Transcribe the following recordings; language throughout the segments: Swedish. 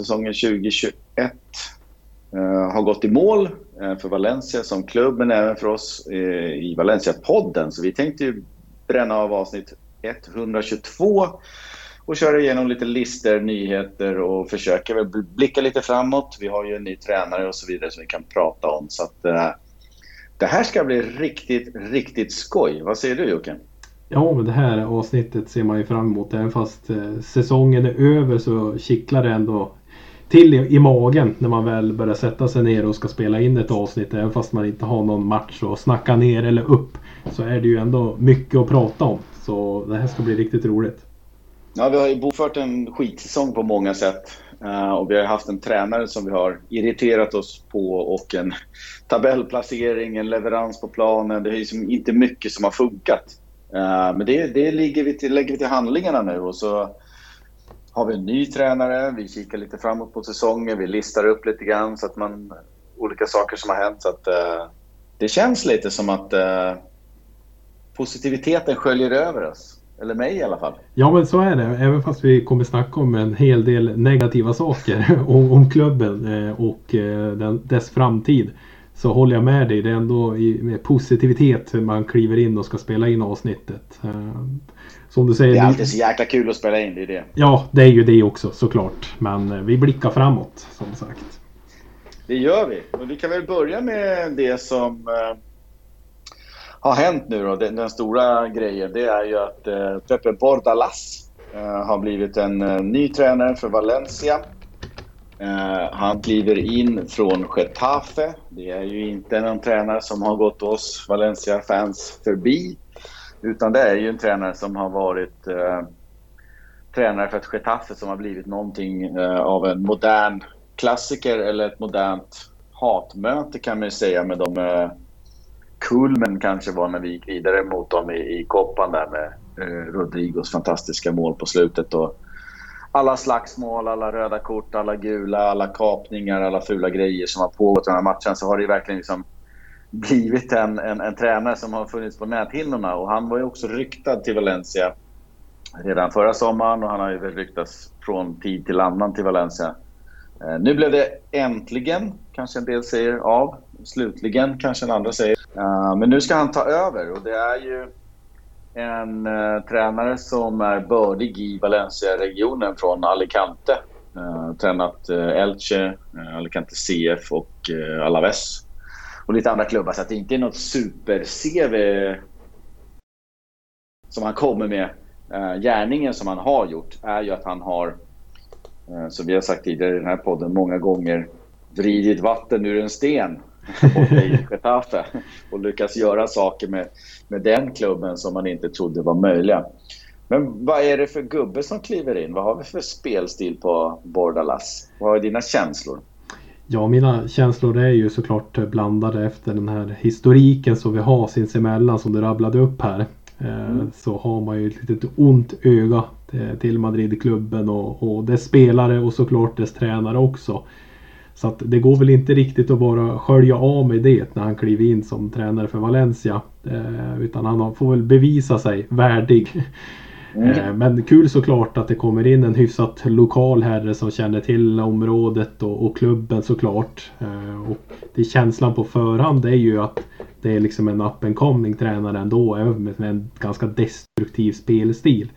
Säsongen 2021 eh, har gått i mål eh, för Valencia som klubb men även för oss eh, i Valencia-podden. Så vi tänkte ju bränna av avsnitt 122 och köra igenom lite listor, nyheter och försöka väl blicka lite framåt. Vi har ju en ny tränare och så vidare som vi kan prata om. Så att, det här ska bli riktigt, riktigt skoj. Vad säger du Jocke? Ja, men det här avsnittet ser man ju fram emot. Även fast eh, säsongen är över så kittlar det ändå till i, i, magen när man väl börjar sätta sig ner och ska spela in ett avsnitt. Även fast man inte har någon match att snacka ner eller upp. Så är det ju ändå mycket att prata om. Så det här ska bli riktigt roligt. Ja, vi har ju bokfört en skitsäsong på många sätt. Uh, och vi har haft en tränare som vi har irriterat oss på och en tabellplacering, en leverans på planen. Det är liksom inte mycket som har funkat. Uh, men det, det ligger vi till, lägger vi till handlingarna nu och så har vi en ny tränare. Vi kikar lite framåt på säsongen. Vi listar upp lite grann så att man olika saker som har hänt. Så att, uh, det känns lite som att eh, positiviteten sköljer över oss. Eller mig i alla fall. Ja men så är det. Även fast vi kommer snacka om en hel del negativa saker om, om klubben eh, och eh, den, dess framtid. Så håller jag med dig. Det är ändå i, med positivitet man kliver in och ska spela in avsnittet. Eh, Eh, som du säger. Det är alltid så jäkla kul att spela in. Det är det. Ja det är ju det också såklart. Men vi blickar framåt som sagt. Det gör vi. Och vi kan väl börja med det som har hänt nu då, den, den, stora grejen, det är ju att eh, Pepe Bordalas eh, har blivit en eh, ny tränare för Valencia. Eh, han kliver in från Getafe. Det är ju inte någon tränare som har gått oss Valencia-fans förbi. Utan det är ju en tränare som har varit eh, tränare för ett Getafe som har blivit någonting eh, av en modern klassiker eller ett modernt hatmöte kan man ju säga med de eh, kulmen kanske var när vi gick vidare mot dem i, i koppan där med eh, Rodrigos fantastiska mål på slutet. Och alla slagsmål, alla röda kort, alla gula, alla kapningar, alla fula grejer som har pågått i den här matchen så har det verkligen liksom blivit en, en, en tränare som har funnits på näthinnorna. Och han var ju också ryktad till Valencia redan förra sommaren och han har ju väl ryktats från tid till annan till Valencia. Eh, nu blev det äntligen, kanske en del säger, av. Slutligen, kanske en andra säger. Eh, men nu ska han ta över och det är ju en eh, tränare som är bördig i Valencia-regionen från Alicante. Uh, tränat Elche, Alicante CF och Alaves. Och lite andra klubbar, så att det inte är något super-CV som han kommer med. Eh, gärningen som han har gjort är ju att han har eh, som vi har sagt tidigare i den här podden många gånger, vridit vatten ur en sten och, och lyckats göra saker med, med den klubben som man inte trodde var möjliga. Men vad är det för gubbe som kliver in? Vad har vi för spelstil på Bordalas? Vad är dina känslor? Ja, mina känslor är ju såklart blandade efter den här historiken som vi har sinsemellan som du rabblade upp här. Eh, mm. Så har man ju ett litet ont öga till Madridklubben och, och dess spelare och såklart dess tränare också. Så att det går väl inte riktigt att bara skölja av med det när han kliver in som tränare för Valencia. Eh, utan han får väl bevisa sig värdig. Mm. Eh, men kul såklart att det kommer in en hyfsat lokal herre som känner till området och, och klubben såklart. Eh, och det känslan på förhand är ju att det är liksom en up and coming tränare ändå. Även med en ganska destruktiv spelstil.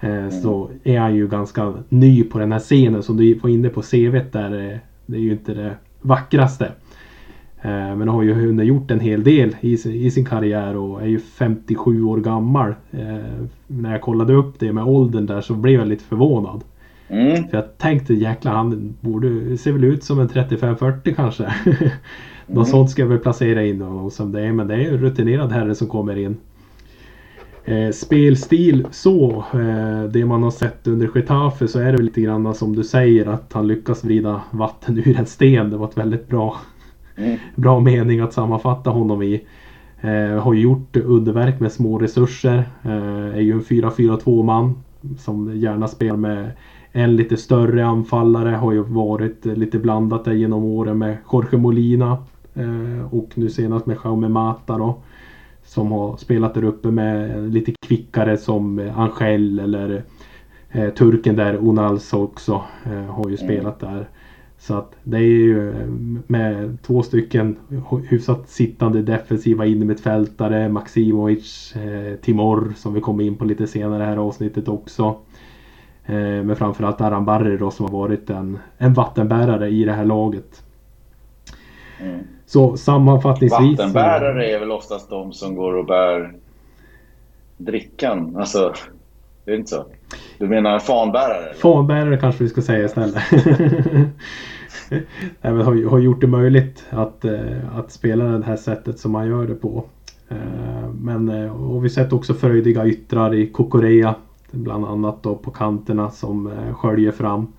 Eh, mm. Så är han ju ganska ny på den här scenen som du var inne på CVt där. Det är ju inte det vackraste. Eh, men har ju hunnit gjort en hel del i, sin karriär och är ju 57 år gammal. När jag kollade upp det med åldern där så blev jag lite förvånad. Mm. För jag tänkte jäklar han borde, ser väl ut som en 35-40 kanske. Något mm. sånt ska jag väl placera in honom som det är. Men det är en rutinerad herre som kommer in. Eh, spelstil så, eh, det man har sett under Getafe så är det lite grann som du säger att han lyckas vrida vatten ur en sten. Det var ett väldigt bra. Bra mening att sammanfatta honom i. Eh, har gjort underverk med små resurser. Eh, är ju en 4-4-2 man som gärna spelar med en lite större anfallare. Har ju varit lite blandat där genom åren med Jorge Molina eh, och nu senast med Jaume Mata då som har spelat där uppe med lite kvickare som Angel eller Eh, turken där, Onals också, eh, har ju mm. spelat där. Så att det är ju eh, med två stycken hyfsat sittande defensiva innermittfältare, Maximovic, eh, Timor som vi kommer in på lite senare här avsnittet också. Eh, men framförallt Aran Barry då som har varit en, en vattenbärare i det här laget. Mm. Så sammanfattningsvis. Vattenbärare är väl oftast de som går och bär drickan. Alltså, det är inte så? Du menar fanbärare? Fanbärare kanske vi ska säga istället. Även har, har gjort det möjligt att, eh, att spela det här sättet som man gör det på. Eh, men eh, och vi sett också fröjdiga yttrar i Kokorea. Bland annat då på kanterna som sköljer fram.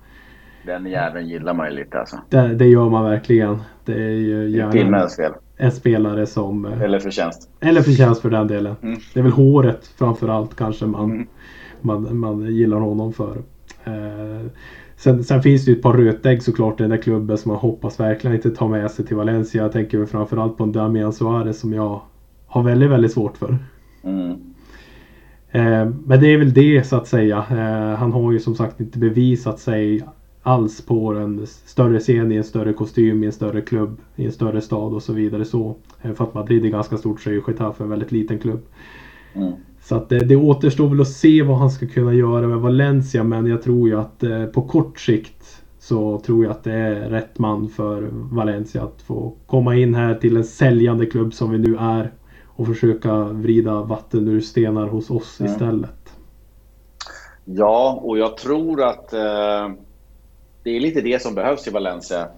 Den jäveln gillar man ju lite alltså. Det, det gör man verkligen. Det är ju gärna en, en spelare som... Eller förtjänst. Eller förtjänst för den delen. Mm. Det är väl håret framförallt kanske man, mm. man, man gillar honom för. Sen, sen, finns det ju ett par rötägg såklart i den där klubben som man hoppas verkligen inte tar med sig till Valencia. Jag tänker framförallt på en Damian Suarez som jag har väldigt, väldigt svårt för. Mm. Eh, men det är väl det så att säga. Eh, han har ju som sagt inte bevisat sig alls på en större scen i en större kostym i en större klubb i en större stad och så vidare. Så, eh, för att Madrid är ganska stort så är ju Getafe en väldigt liten klubb. Mm. Så att det, det återstår väl att se vad han ska kunna göra med Valencia men jag tror ju att eh, på kort sikt så tror jag att det är rätt man för Valencia att få komma in här till en säljande klubb som vi nu är och försöka vrida vatten ur stenar hos oss mm. istället. Ja, och jag tror att eh, det är lite det som behövs i Valencia.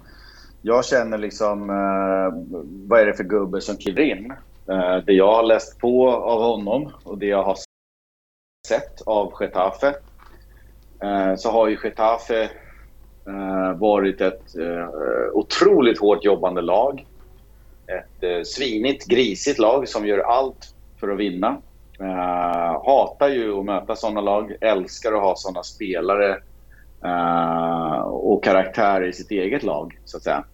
Jag känner liksom, eh, vad är det för gubbe som kliver in? Eh, det jag har läst på av honom och det jag har sett av Getafe eh, så har ju Getafe eh, varit ett otroligt hårt jobbande lag. Ett svinigt, grisigt lag som gör allt för att vinna. Hatar ju att möta sådana lag, älskar att ha sådana spelare och karaktärer i sitt eget lag, så att säga.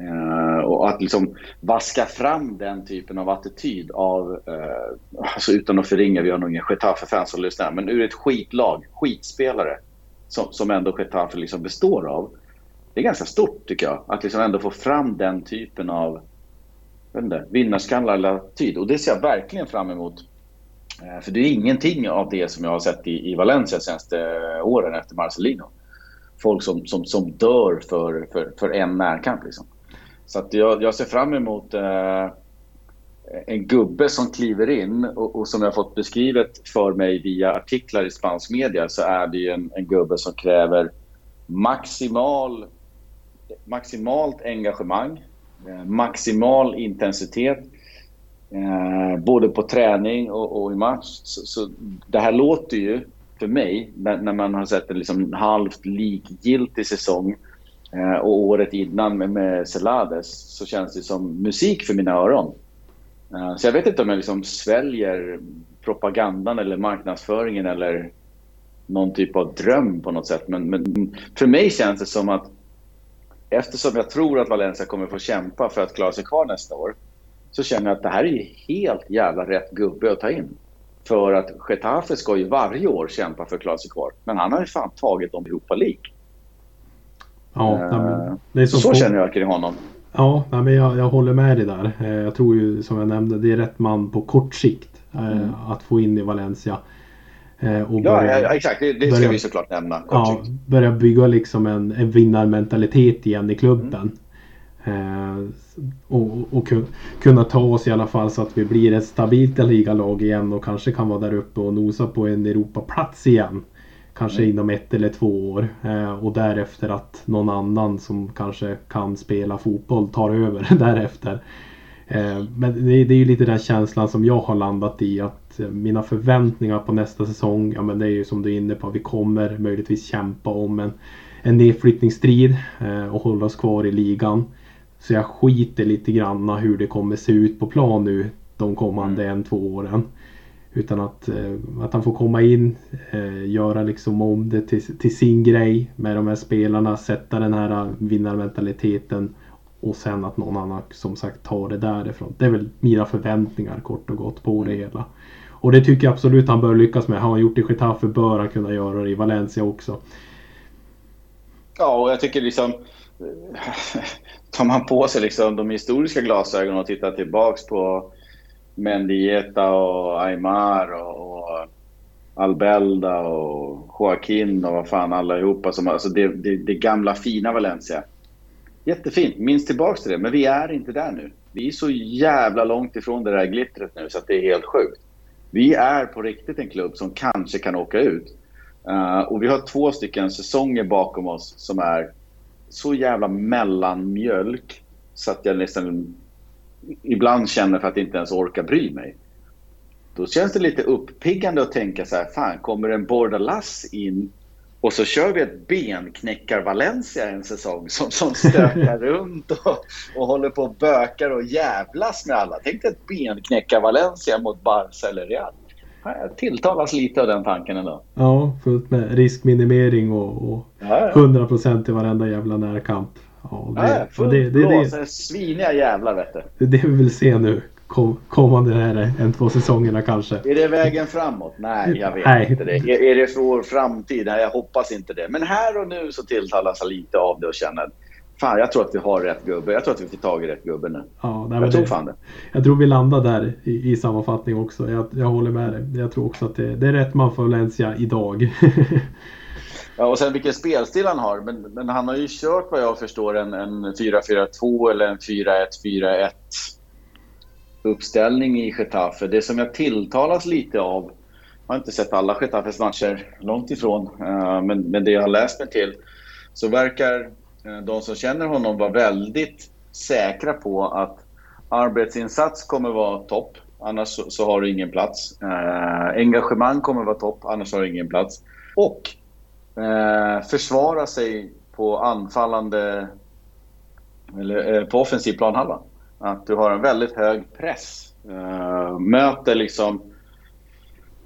Uh, och att liksom vaska fram den typen av attityd av, uh, alltså utan att förringa, vi har nog inga Getafe-fans som lyssnar, men ur ett skitlag, skitspelare som, som ändå Getafe liksom består av. Det är ganska stort tycker jag, att liksom ändå få fram den typen av vinnarskallar eller attityd. Och det ser jag verkligen fram emot. Uh, för det är ingenting av det som jag har sett i, i Valencia de senaste åren efter Marcelino. Folk som, som, som dör för, för, för en närkamp liksom. Så att jag, jag ser fram emot eh, en gubbe som kliver in och, och, som jag fått beskrivet för mig via artiklar i spansk media så är det en, en gubbe som kräver maximal, maximalt engagemang, eh, maximal intensitet eh, både på träning och, och i match. Så, så, det här låter ju för mig, när, när man har sett en liksom halvt likgiltig säsong Eh, Eh, och året innan med, med Celades så känns det som musik för mina öron. Eh, så jag vet inte om jag liksom sväljer propagandan eller marknadsföringen eller någon typ av dröm på något sätt. Men, men, för mig känns det som att eftersom jag tror att Valencia kommer få kämpa för att klara sig kvar nästa år så känner jag att det här är helt jävla rätt gubbe att ta in. För att Getafe ska ju varje år kämpa för att klara sig kvar. Men han har ju fan tagit dem Europa League. Ja, det är så, på... känner jag kring honom. Ja, men jag, jag håller med dig där. Eh, jag tror ju som jag nämnde, det är rätt man på kort sikt eh, mm. att få in i Valencia. Och börja, ja, exakt. Det, det ska vi såklart nämna. Ja, börja bygga liksom en, en vinnarmentalitet igen i klubben. Mm. och, och kunna ta oss i alla fall så att vi blir ett stabilt ligalag igen och kanske kan vara där uppe och nosa på en Europaplats igen. Kanske mm. inom ett eller två år. Eh, och därefter att någon annan som kanske kan spela fotboll tar över därefter. Eh, men det, är ju lite den känslan som jag har landat i att mina förväntningar på nästa säsong, ja men det är ju som du är inne på, vi kommer möjligtvis kämpa om en, en nedflyttningsstrid eh, och hålla oss kvar i ligan. Så jag skiter lite grann hur det kommer se ut på plan nu de kommande mm. en, två åren. Utan att, eh, att han får komma in, eh, göra liksom om det till, till sin grej med de här spelarna, sätta den här vinnarmentaliteten och sen att någon annan som sagt tar det därifrån. Det är väl mina förväntningar kort och gott på det hela. Och det tycker jag absolut han bör lyckas med. Har han gjort det i Getafe bör han kunna göra det i Valencia också. Ja, och jag tycker liksom... Tar man på sig liksom de historiska glasögonen och tittar tillbaks på Mendieta och Aymar och, och Albelda och Joaquin och vad fan allihopa som alltså det, det, det gamla fina Valencia. Jättefint, minns tillbaks till det. Men vi är inte där nu. Vi är så jävla långt ifrån det där glittret nu så att det är helt sjukt. Vi är på riktigt en klubb som kanske kan åka ut. Uh, och vi har två stycken säsonger bakom oss som är så jävla mellanmjölk så att jag nästan ibland känner för att inte ens orka bry mig. Då känns det lite uppiggande att tänka så här, fan kommer en Bordalas in och så kör vi ett benknäckar Valencia en säsong som, som stökar runt och, och håller på och bökar och jävlas med alla. Tänk dig ett benknäckar Valencia mot Barca eller Real. Jag tilltalas lite av den tanken ändå. Ja, fullt med riskminimering och, och ja, ja. 100% i varenda jävla närkamp. Ja, det, ja, det, det, blås, det, sviniga jävlar vet du. Det är det vi vill se nu kom, kommande här, en, två säsongerna kanske. Är det vägen framåt? Nej, jag vet Nej. inte det. Är, är det för vår framtid? Nej, jag hoppas inte det. Men här och nu så tilltalas jag lite av det och känner Fan, jag tror att vi har rätt gubbe. Jag tror att vi får tag i rätt gubbe nu. Ja, nej, jag tror fan det. Jag tror vi landar där i, i sammanfattning också. Jag, jag håller med dig. Jag tror också att det, det är rätt man för Valencia idag. ja, och sen vilken spelstil han har. Men, men han har ju kört vad jag förstår en, en 4-4-2 eller en 4-1-4-1 uppställning i Getafe. Det som jag tilltalas lite av, jag har inte sett alla Getafes matcher, långt ifrån, eh, men, men det jag har läst mig till, så verkar eh, de som känner honom vara väldigt säkra på att arbetsinsats kommer vara topp, annars så, så har du ingen plats. Eh, engagemang kommer vara topp, annars har du ingen plats. Och eh, försvara sig på anfallande eller eh, på offensiv planhalva. Att du har en väldigt hög press. Uh, möter liksom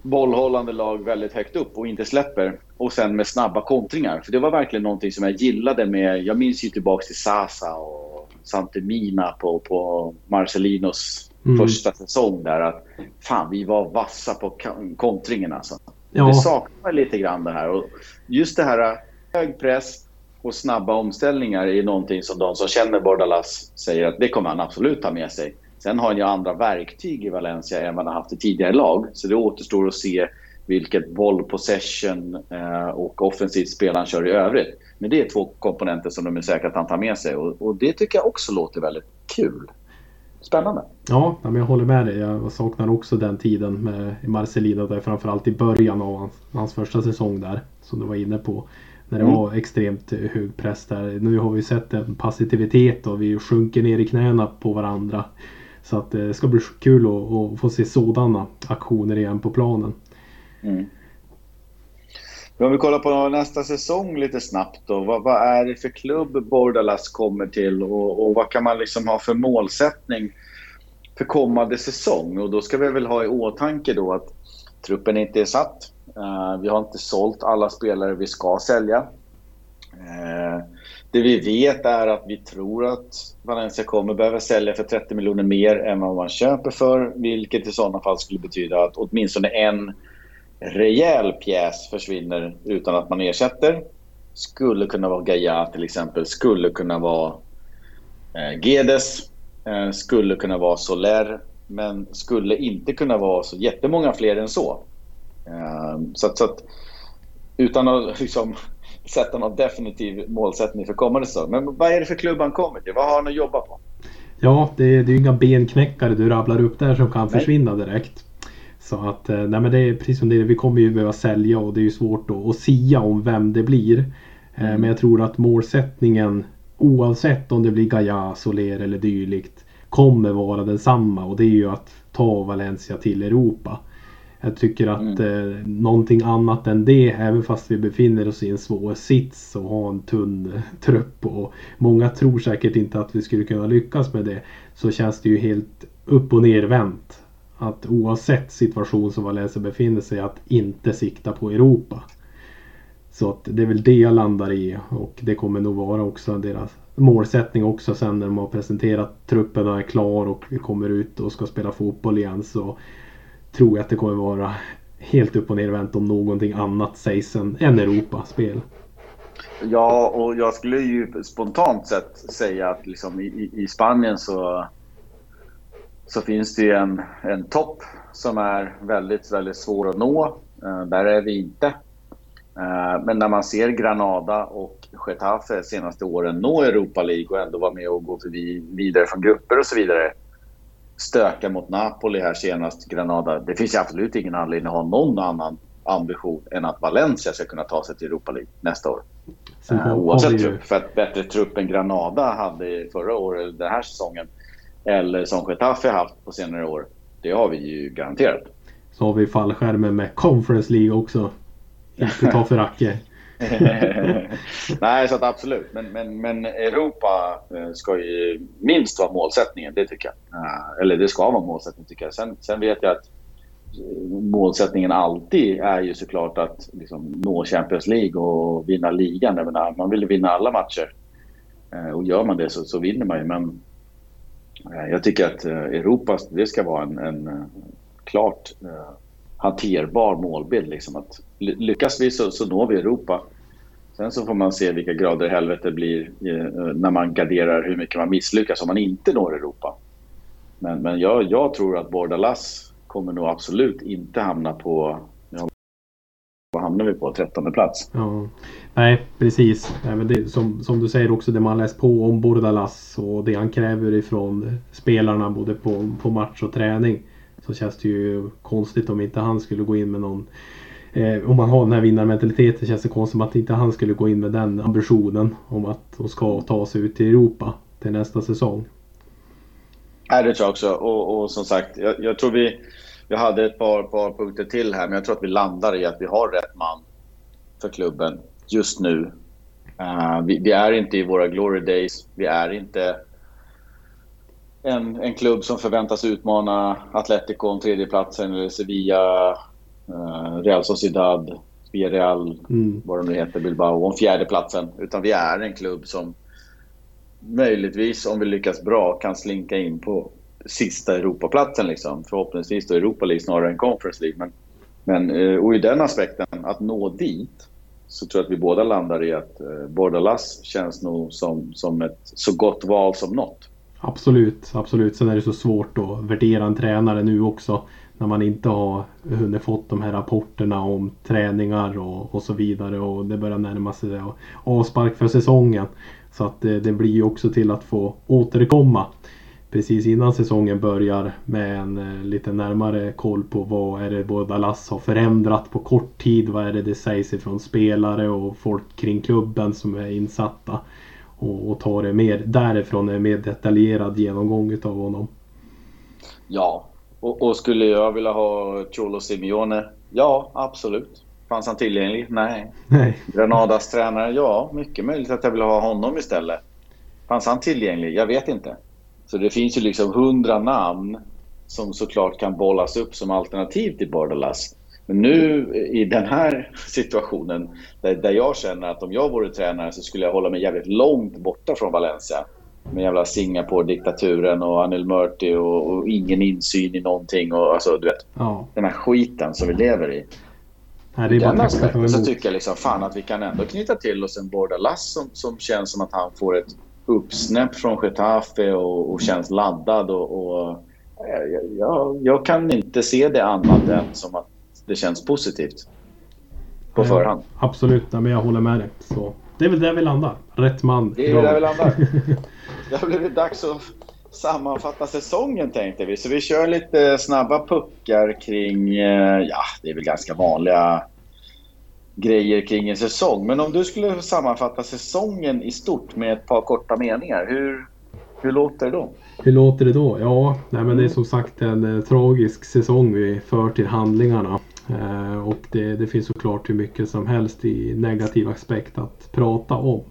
bollhållande lag väldigt högt upp och inte släpper. Och sen med snabba kontringar. För det var verkligen någonting som jag gillade med... Jag minns ju tillbaka till Sasa och Santemina på, på Marcelinos mm. första säsong där. Att fan, vi var vassa på kontringen alltså. Ja. Det saknar lite grann det här. Och just det här äh, hög press, och snabba omställningar är någonting som de som känner Bordalas säger att det kommer han absolut ta med sig. Sen har han ju andra verktyg i Valencia än vad han haft i tidigare lag. Så det återstår att se vilket bollpossession äh, och offensivt spel han kör i övrigt. Men det är två komponenter som de är säkra att han tar med sig och det tycker jag också låter väldigt kul. Spännande. Ja, men jag håller med dig. Jag saknar också den tiden med Marcelino där framförallt i början av hans, hans första säsong där. Som du var inne på. När det mm. var extremt hög press där. Nu har vi sett en passivitet och vi sjunker ner i knäna på varandra. Så att det ska bli kul att, att få se sådana aktioner igen på planen. Mm. Om vi kollar på nästa säsong lite snabbt då. Vad, vad är det för klubb Bordalas kommer till och, och, vad kan man liksom ha för målsättning för kommande säsong? Och då ska vi väl ha i åtanke då att truppen inte är satt. Uh, vi har inte sålt alla spelare vi ska sälja. Uh, det vi vet är att vi tror att Valencia kommer behöva sälja för 30 miljoner mer än vad man köper för. Vilket i sådana fall skulle betyda att åtminstone en rejäl pjäs försvinner utan att man ersätter. Skulle kunna vara Gaia till exempel. Skulle kunna vara eh, Gedes. Eh, skulle kunna vara Soler. Men skulle inte kunna vara så jättemånga fler än så. Ehm, så att, så att, utan att liksom sätta någon definitiv målsättning för kommande säsong. Men vad är det för klubb han kommer till? Vad har han att jobba på? Ja, det är, det är inga benknäckare du rabblar upp där som kan nej. försvinna direkt. Så att, eh, nej men det är precis som det är, vi kommer ju behöva sälja och det är ju svårt att, att sia om vem det blir. Eh, mm. Men jag tror att målsättningen oavsett om det blir Gaia, Soler eller dylikt kommer vara densamma och det är ju att ta Valencia till Europa. Jag tycker att mm. eh, någonting annat än det, även fast vi befinner oss i en svår sits och har en tunn trupp och många tror säkert inte att vi skulle kunna lyckas med det. Så känns det ju helt upp och nervänt. Att oavsett situation som Valencia befinner sig att inte sikta på Europa. Så att det är väl det jag landar i och det kommer nog vara också deras målsättning också sen när de har presenterat truppen och är klar och vi kommer ut och ska spela fotboll igen. Så tror jag att det kommer vara helt upp och nervänt om någonting annat sägs än, än Europaspel. Ja, och jag skulle ju spontant sett säga att liksom i, i Spanien så, så finns det en, en topp som är väldigt, väldigt svår att nå. Uh, där är vi inte. Uh, men när man ser Granada och Getafe senaste åren nå Europa League och ändå vara med och gå förbi, vidare från grupper och så vidare. Stöka mot Napoli här senast, Granada. Det finns absolut ingen anledning att ha någon annan ambition än att Valencia ska kunna ta sig till Europa League nästa år. Uh, oavsett ju... trupp, för att bättre trupp än Granada hade förra året, den här säsongen, eller som Getafe haft på senare år, det har vi ju garanterat. Så har vi fallskärmen med Conference League också. Inte ta för Acke. Nej, så att absolut. Men, men, men Europa eh, ska ju minst vara målsättningen, det tycker jag. Eh, eller det ska vara målsättningen tycker jag. Sen, sen vet jag att målsättningen alltid är ju såklart att liksom nå Champions League och vinna ligan. Menar, man vill vinna alla matcher. Eh, och gör man det så, så vinner man ju. Men eh, Eh, jag tycker att eh, Europa, det ska vara en, en eh, klart hanterbar målbild. Liksom. Att lyckas vi så, så når vi Europa. Sen så får man se vilka grader helvete blir när man garderar hur mycket man misslyckas om man inte når Europa. Men, men jag, jag tror att Bordalas kommer nog absolut inte hamna på hamnar vi på? 13 plats. Ja. Nej, precis. Även det, som, som du säger också det man läst på om Bordalas och det han kräver ifrån spelarna både på, på match och träning. Så känns det ju konstigt om inte han skulle gå in med någon eh, om man har den här vinnarmentaliteten känns det konstigt om att inte han skulle gå in med den ambitionen om att de ska ta sig ut till Europa till nästa säsong. Nej, det tror jag också. Och, och som sagt, jag, jag, tror vi... Vi hade ett par, par punkter till här, men jag tror att vi landar i att vi har rätt man för klubben just nu. Uh, vi, vi, är inte i våra glory days. Vi är inte en, en klubb som förväntas utmana Atletico om tredjeplatsen eller Sevilla, uh, Real Sociedad, Villarreal, mm. vad de nu heter, Bilbao, om fjärdeplatsen. Utan vi är en klubb som möjligtvis, om vi lyckas bra, kan slinka in på sista Europaplatsen. Liksom. Förhoppningsvis då Europa League snarare än Conference League. Men, men, eh, och i den aspekten, att nå dit, så tror jag att vi båda landar i att eh, Bordalas känns nog som, som ett så gott val som något. Absolut, absolut. Sen är det så svårt att värdera en tränare nu också. När man inte har hunnit fått de här rapporterna om träningar och, och så vidare. Och det börjar närma sig avspark för säsongen. Så att det, det blir ju också till att få återkomma precis innan säsongen börjar med en eh, lite närmare koll på vad är det båda Lass har förändrat på kort tid. Vad är det det sägs ifrån spelare och folk kring klubben som är insatta. Och, och ta det mer därifrån, en mer detaljerad genomgång utav honom. Ja, och, och skulle jag vilja ha Cholo Simeone? Ja, absolut. Fanns han tillgänglig? Nej. Nej. Granadas tränare? Ja, mycket möjligt att jag vill ha honom istället. Fanns han tillgänglig? Jag vet inte. Så det finns ju liksom hundra namn som såklart kan bollas upp som alternativ till Bordalas. Men nu i den här situationen där, där jag känner att om jag vore tränare så skulle jag hålla mig jävligt långt borta från Valencia. Med jävla Singapore-diktaturen och Anil Murti och, och, ingen insyn i någonting. Och, alltså, du vet, ja. Den här skiten som vi lever i. Nej, det är den aspekten så tycker jag liksom, fan att vi kan ändå knyta till oss en Bordalas som, som känns som att han får ett uppsnäpp från Getafe och, och känns laddad. Och, och eh, jag, jag, kan inte se det annat än som att det känns positivt på Nej, förhand. Absolut, men jag håller med dig. Så det är väl där vi landar. Rätt man. Det är där vi landar. Det har blivit dags att sammanfatta säsongen tänkte vi. Så vi kör lite snabba puckar kring, eh, ja det är väl ganska vanliga grejer kring en säsong. Men om du skulle sammanfatta säsongen i stort med ett par korta meningar, hur, hur låter det då? Hur låter det då? Ja, nej, men det är som sagt en eh, tragisk säsong vi för till handlingarna. Eh, och det, det, finns såklart hur mycket som helst i negativ aspekt att prata om.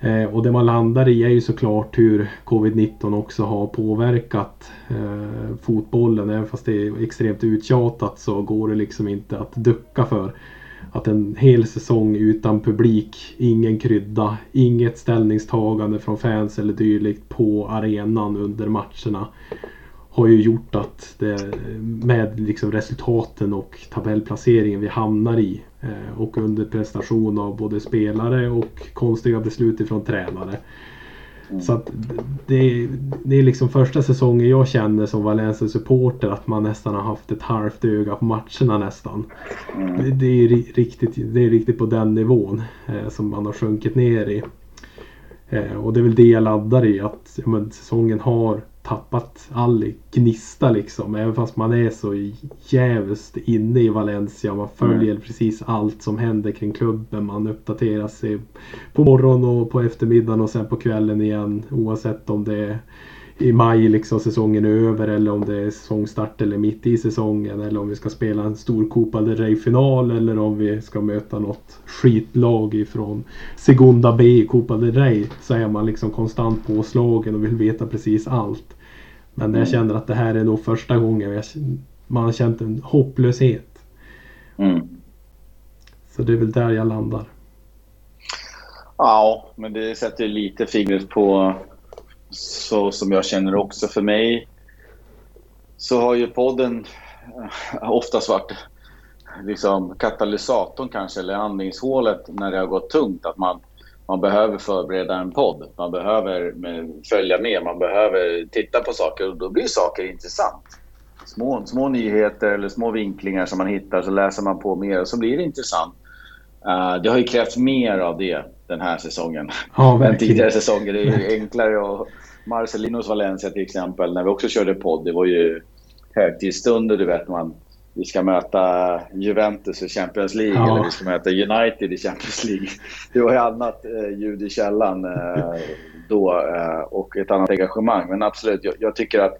Eh, och det man landar i är ju såklart hur covid-19 också har påverkat eh, fotbollen. Även fast det är extremt uttjatat så går det liksom inte att ducka för att en hel säsong utan publik, ingen krydda, inget ställningstagande från fans eller dylikt på arenan under matcherna har ju gjort att det, med liksom resultaten och tabellplaceringen vi hamnar i eh, och under prestation av både spelare och konstiga beslut ifrån tränare. Mm. Så att det, det är liksom första säsongen jag känner som Valencia-supporter att man nästan har haft ett halvt öga på matcherna nästan. Mm. Det, det, är riktigt, det är riktigt på den nivån eh, som man har sjunkit ner i. Eh, och det är väl det jag laddar i att men, säsongen har tappat all gnista liksom. Även fast man är så jävligt inne i Valencia. Man följer mm. precis allt som händer kring klubben. Man uppdaterar sig på morgonen och på eftermiddagen och sen på kvällen igen. Oavsett om det är i maj liksom säsongen är över eller om det är säsongstart eller mitt i säsongen eller om vi ska spela en stor Copa del Rey-final eller om vi ska möta något skitlag ifrån Segunda B i Copa del Rey så är man liksom konstant påslagen och vill veta precis allt. Men jag mm. känner att det här är nog första gången jag, man har känt en hopplöshet. Mm. Så det är väl där jag landar. Ja, men det sätter lite fingret på så som jag känner också. För mig så har ju podden eh, oftast varit liksom katalysatorn kanske, eller andningshålet när det har gått tungt. Att man, man behöver förbereda en podd. Man behöver med, följa med, man behöver titta på saker och då blir saker intressant. Små, små nyheter eller små vinklingar som man hittar så läser man på mer och så blir det intressant. Uh, det har ju krävts mer av det den här säsongen ja, än tidigare säsonger. Det är enklare att... Marcelinos Valencia till exempel, när vi också körde podd, det var ju högtidsstunder, du vet man. Vi ska möta Juventus i Champions League ja. eller vi ska möta United i Champions League. Det var ju annat eh, ljud i källan eh, då eh, och ett annat engagemang. Men absolut, jag, jag, tycker att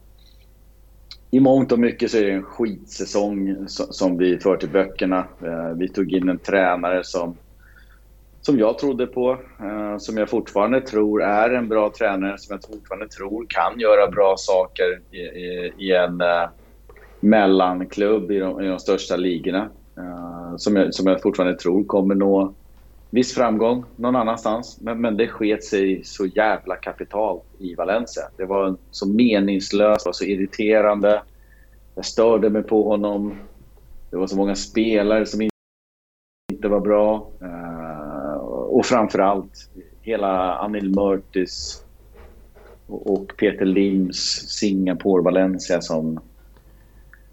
i mångt och mycket så är det en skitsäsong som, som vi för till böckerna. Eh, vi tog in en tränare som som jag trodde på, eh, som jag fortfarande tror är en bra tränare, som jag fortfarande tror kan göra bra saker i, i, i en eh, mellanklubb i de, i de största ligorna. Eh, som, jag, som jag fortfarande tror kommer nå viss framgång någon annanstans. Men, men det sket sig så jävla kapitalt i Valencia. Det var så meningslöst, det var så irriterande. Jag störde mig på honom. Det var så många spelare som inte var bra. Eh, och och framförallt hela Anil Murtis och Peter Lims Singapore Valencia som...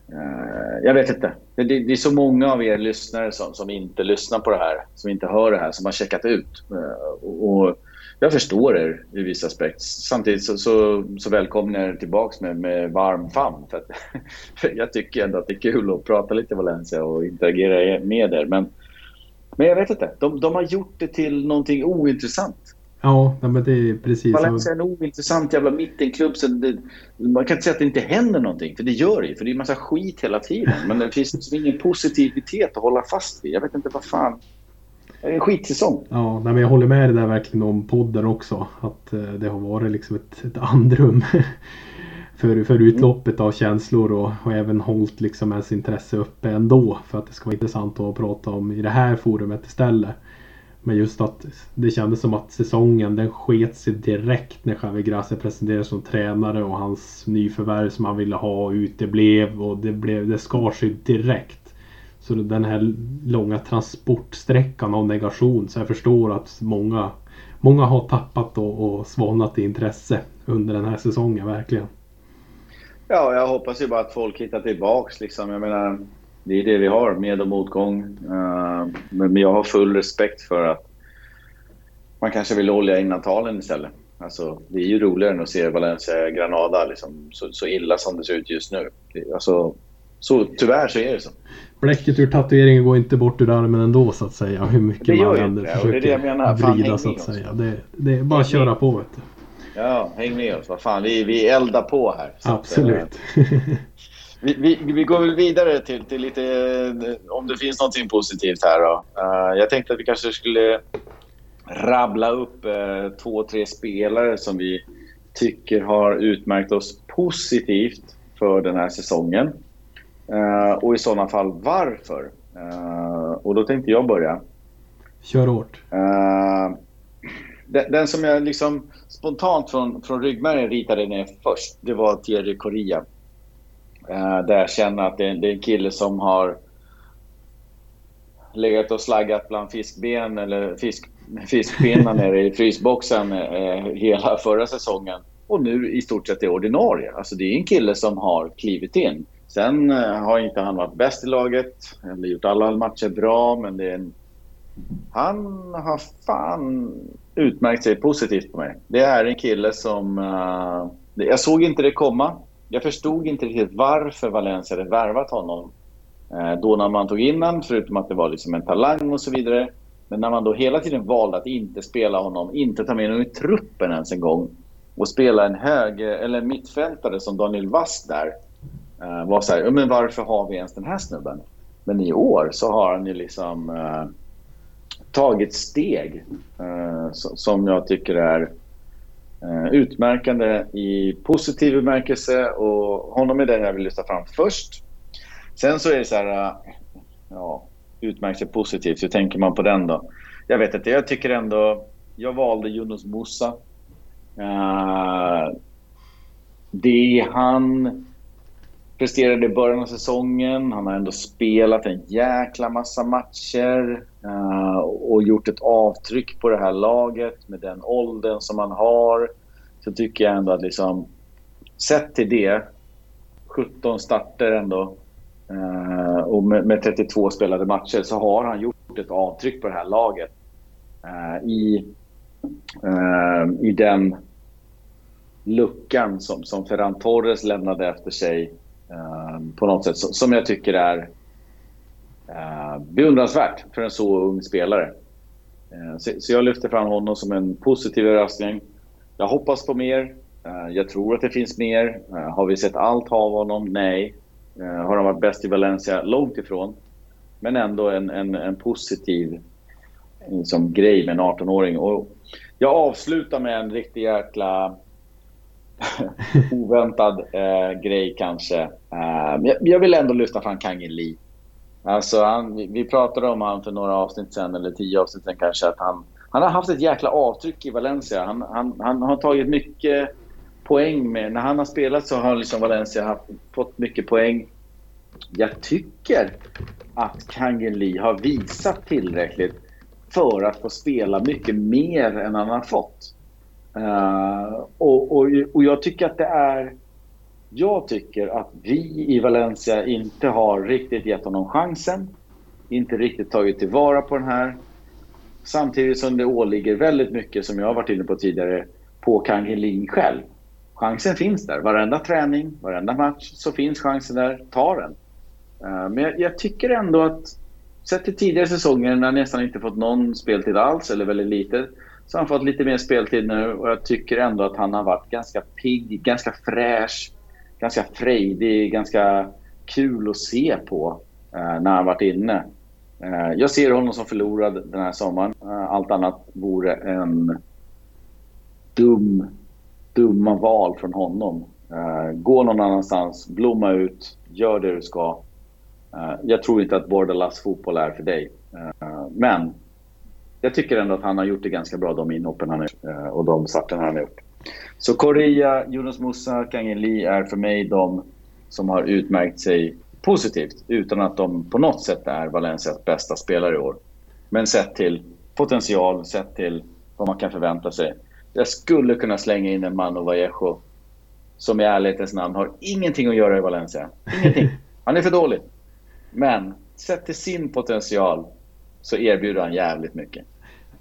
Eh, jag vet inte. Det, det, det, är så många av er lyssnare som, som inte lyssnar på det här, som inte hör det här, som har checkat ut. Eh, och, jag förstår er i viss aspekt. Samtidigt så, så, så välkomnar jag er tillbaka med, med varm famn. För, att, för jag tycker ändå att det är kul att prata lite Valencia och interagera med er. Men men jag vet inte. De, de har gjort det till någonting ointressant. Ja, men det är precis Valencia är en ointressant jävla mittenklubb. Så det, man kan inte säga att det inte händer någonting, för det gör det ju. För det är en massa skit hela tiden. Men det finns liksom ingen positivitet att hålla fast vid. Jag vet inte vad fan. Det är en skitsäsong. Ja, men jag håller med dig där verkligen om podden också. Att eh, det har varit liksom ett, ett andrum. för, för utloppet av känslor och, och även hållit liksom ens intresse uppe ändå. För att det ska vara intressant att prata om i det här forumet istället. Men just att det kändes som att säsongen den sket sig direkt när Javi Gracia presenterades som tränare och hans nyförvärv som han ville ha uteblev och det, blev, det skar sig direkt. Så den här långa transportsträckan av negation så jag förstår att många, många har tappat och, och svalnat i intresse under den här säsongen verkligen. Ja, jag hoppas ju bara att folk hittar tillbaks. Liksom. Jag menar, det är det vi har, med och motgång. Uh, men jag har full respekt för att man kanske vill olja in Italien istället. Alltså, det är ju roligare än att se Valencia-Granada liksom, så, så, illa som det ser ut just nu. Alltså, så, tyvärr så är det så. Bläcket ur tatueringen går inte bort ur armen ändå så att säga. Hur mycket det man än försöker det är det jag menar. Vrida så att säga. Det, det, är bara att köra på vet du. Ja, häng med oss. Vad fan, vi, vi eldar på här. Absolut. Att, vi, vi, vi, går väl vidare till, till lite, om det finns någonting positivt här då. Uh, jag tänkte att vi kanske skulle rabbla upp uh, två, tre spelare som vi tycker har utmärkt oss positivt för den här säsongen. Uh, och i sådana fall varför. och då tänkte jag börja. Kör hårt. Den, den, som jag liksom spontant från, från ryggmärgen ritade ner först, det var Thierry Correa. Eh, där jag känner att det är, det är en kille som har legat och slaggat bland fiskben eller fisk, fiskpinnar nere i frysboxen eh, hela förra säsongen. Och nu i stort sett är ordinarie. Alltså det är en kille som har klivit in. Sen eh, har inte han varit bäst i laget. Har gjort alla matcher bra, men det är en... Han har fan utmärkt sig positivt på mig. Det är en kille som... Uh... Jag såg inte det komma. Jag förstod inte riktigt varför Valencia hade värvat honom uh, då när man tog in honom, förutom att det var liksom en talang och så vidare. Men när man då hela tiden valde att inte spela honom, inte ta med honom i truppen ens en gång och spela en hög eller mittfältare som Daniel Wass där uh, var så här, men varför har vi ens den här snubben? Men i år så har han ju liksom uh, tagit steg eh, som jag tycker är eh, utmärkande i positiv bemärkelse och honom är den jag vill lyfta fram först. Sen så är det så här, eh, ja, utmärkt sig positivt. Hur tänker man på den då? Jag vet inte, jag tycker ändå, jag valde Yunus Musa. Eh, det han presterade i början av säsongen. Han har ändå spelat en jäkla massa matcher uh, och gjort ett avtryck på det här laget med den åldern som han har. Så tycker jag ändå att liksom, sett till det, 17 starter ändå uh, och med, med, 32 spelade matcher så har han gjort ett avtryck på det här laget. Uh, i, I den luckan som, som Ferran Torres lämnade efter sig Ehm, på något sätt som jag tycker är eh, beundransvärt för en så ung spelare. Ehm, så, så, jag lyfter fram honom som en positiv överraskning. Jag hoppas på mer. Ehm, jag tror att det finns mer. har vi sett allt av honom? Nej. har han varit bäst i Valencia? Långt ifrån. Men ändå en, en, en positiv liksom, grej med en 18-åring. Och jag avslutar med en riktig jäkla oväntad eh, grej kanske. Eh, jag, jag, vill ändå lyfta fram Kangin Lee. Alltså han, vi pratade om honom för några avsnitt sen, eller tio avsnitt sen kanske, att han, han har haft ett jäkla avtryck i Valencia. Han, han, han har tagit mycket poäng med... När han har spelat så har liksom Valencia haft, fått mycket poäng. Jag tycker att Kangin Lee har visat tillräckligt för att få spela mycket mer än han har fått. Uh, och, och, och jag tycker att det är... Jag tycker att vi i Valencia inte har riktigt gett honom chansen. Inte riktigt tagit tillvara på den här. Samtidigt som det åligger väldigt mycket, som jag har varit inne på tidigare, på Kang själv. Chansen finns där. Varenda träning, varenda match så finns chansen där. Ta den. Uh, men jag, jag, tycker ändå att, sett till tidigare säsonger när han nästan inte fått någon speltid alls, eller väldigt lite, så har han fått lite mer speltid nu och jag tycker ändå att han har varit ganska pigg, ganska fräsch, ganska frejdig, ganska kul att se på eh, när han varit inne. Eh, jag ser honom som förlorad den här sommaren. Eh, allt annat vore en dum, dumma val från honom. Eh, gå någon annanstans, blomma ut, gör det du ska. Eh, jag tror inte att Bordalas fotboll är för dig. Eh, men jag tycker ändå att han har gjort det ganska bra, de inhoppen han har gjort eh, och de starten han har gjort. Så Korea, Jonas Musa, Kangin Lee är för mig de som har utmärkt sig positivt utan att de på något sätt är Valencias bästa spelare i år. Men sett till potential, sett till vad man kan förvänta sig. Jag skulle kunna slänga in en Mano Vallejo som i ärlighetens namn har ingenting att göra i Valencia. Ingenting. Han är för dålig. Men sett till sin potential så erbjuder han jävligt mycket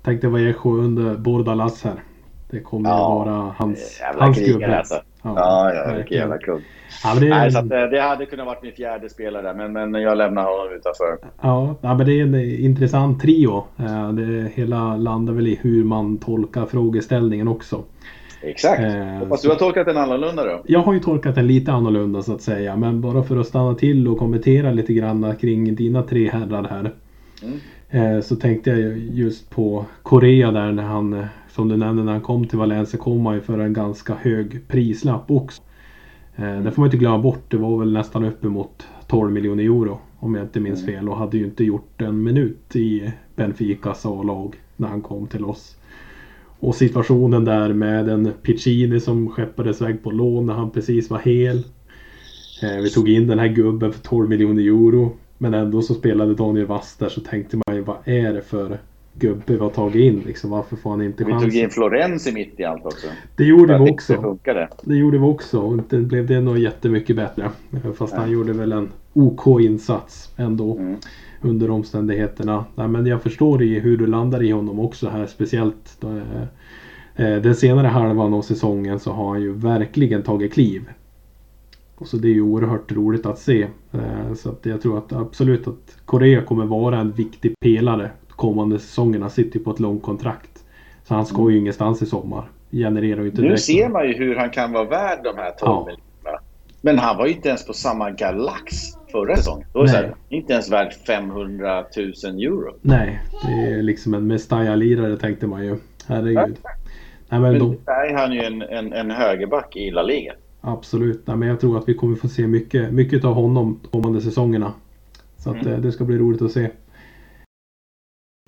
tänkte vara Echo under Bordalas här. Det kommer ja, att vara hans, hans gubbe. Alltså. Ja, ja, ja vilken jävla kung. Ja, det, Nej, så att, eh, det hade kunnat vara min fjärde spelare, men, men jag lämnar honom utanför. Ja, ja, men det är en intressant trio. Eh, det hela landar väl i hur man tolkar frågeställningen också. Exakt. Eh, Hoppas du har tolkat den annorlunda då? Jag har ju tolkat den lite annorlunda så att säga. Men bara för att stanna till och kommentera lite grann kring dina tre herrar här. Mm. Eh, så tänkte jag just på Korea där när han, eh, som du nämnde, när han kom till Valencia kom han ju för en ganska hög prislapp också. Eh, det får man inte glömma bort. Det var väl nästan uppemot 12 miljoner euro om jag inte minns mm. fel och hade ju inte gjort en minut i Benficas A-lag när han kom till oss. Och situationen där med en Piccini som skeppades iväg på lån när han precis var hel. Vi tog in den här gubben för 12 miljoner euro. Men ändå så spelade Daniel Wass där så tänkte man ju vad är det för gubbe vi har tagit in liksom. Varför får han inte chansen? Vi tog in Florenzi mitt i allt också. Det gjorde vi också. Det, det gjorde vi också och inte blev det nog jättemycket bättre. Fast ja. han gjorde väl en OK insats ändå. Mm. Under omständigheterna. Nej, men jag förstår i hur du landar i honom också här. Speciellt då, eh, eh, den senare halvan av säsongen så har han ju verkligen tagit kliv. Och så det är ju oerhört roligt att se. Eh, så att jag tror att absolut att Korea kommer vara en viktig pelare kommande säsongerna. Sitter ju på ett långt kontrakt. Så han ska ju mm. ingenstans i sommar. Genererar ju inte Nu ser man ju hur han kan vara värd de här 12 ja. miljonerna. Men han var ju inte ens på samma galax förra säsongen. Då här, inte ens värd 500 000 euro. Nej, det är liksom en Mestalla-lirare tänkte man ju. Herregud. Ja. Nej, men, men då är han ju en, en, en högerback i La Liga. Absolut. Nej, men jag tror att vi kommer få se mycket, mycket av honom kommande säsongergerna. Så att, mm. Eh, det ska bli roligt att se.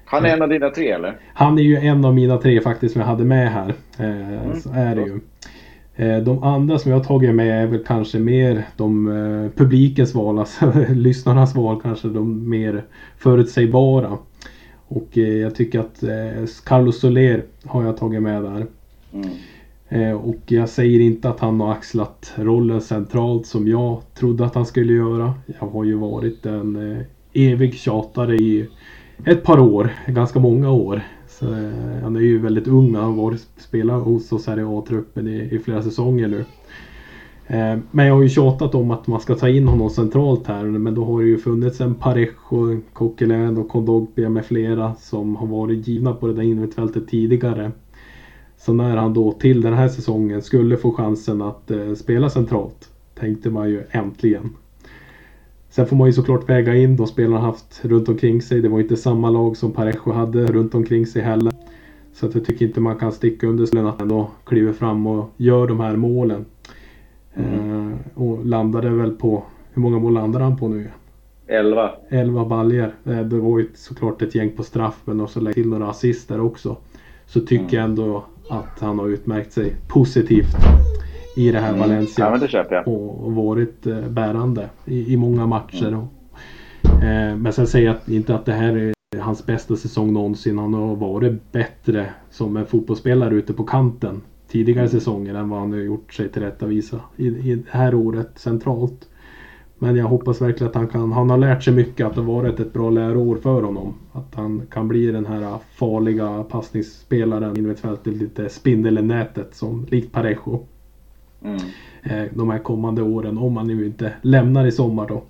Han är en av dina tre eller? Han är ju en av mina tre faktiskt som jag hade med här. Eh, mm. Så är det ju. Eh, de andra som jag har tagit med är väl kanske mer de publikens val, alltså lyssnarnas val kanske de mer förutsägbara. Och jag tycker att Carlos Soler har jag tagit med där. Mm. Eh, och jag säger inte att han har axlat rollen centralt som jag trodde att han skulle göra. Jag har ju varit en eh, evig tjatare i ett par år, ganska många år. Så, eh, han är ju väldigt ung, han har varit spelat hos oss här i A-truppen i, i, flera säsonger nu. Men jag har ju tjatat om att man ska ta in honom centralt här. Men då har det ju funnits en Parejo, Coquelin och Kondogbia med flera som har varit givna på det där innermittfältet tidigare. Så när han då till den här säsongen skulle få chansen att eh, spela centralt tänkte man ju äntligen. Sen får man ju såklart väga in de spelarna haft runt omkring sig. Det var inte samma lag som Parejo hade runt omkring sig heller. Så att jag tycker inte man kan sticka under stolen att han då kliver fram och gör de här målen. Mm. Eh, och landade väl på, hur många mål landade han på nu? 11. 11 baljer. Eh, det var ju såklart ett gäng på straff men också lägga till några assister också. Så tycker mm. jag ändå att han har utmärkt sig positivt i det här mm. Valencia. Ja. Och varit eh, bärande i, i många matcher. Mm. Eh, men sen säger jag inte att det här är hans bästa säsong någonsin. Han har varit bättre som en fotbollsspelare ute på kanten tidigare mm. säsonger än vad han har gjort sig till rätta visa i, i det här året centralt. Men jag hoppas verkligen att han kan, han har lärt sig mycket, att det varit ett bra läroår för honom. Att han kan bli den här farliga passningsspelaren i mittfältet, lite spindel i nätet som likt Parejo. Mm. Eh, de här kommande åren om han nu inte lämnar i sommar då.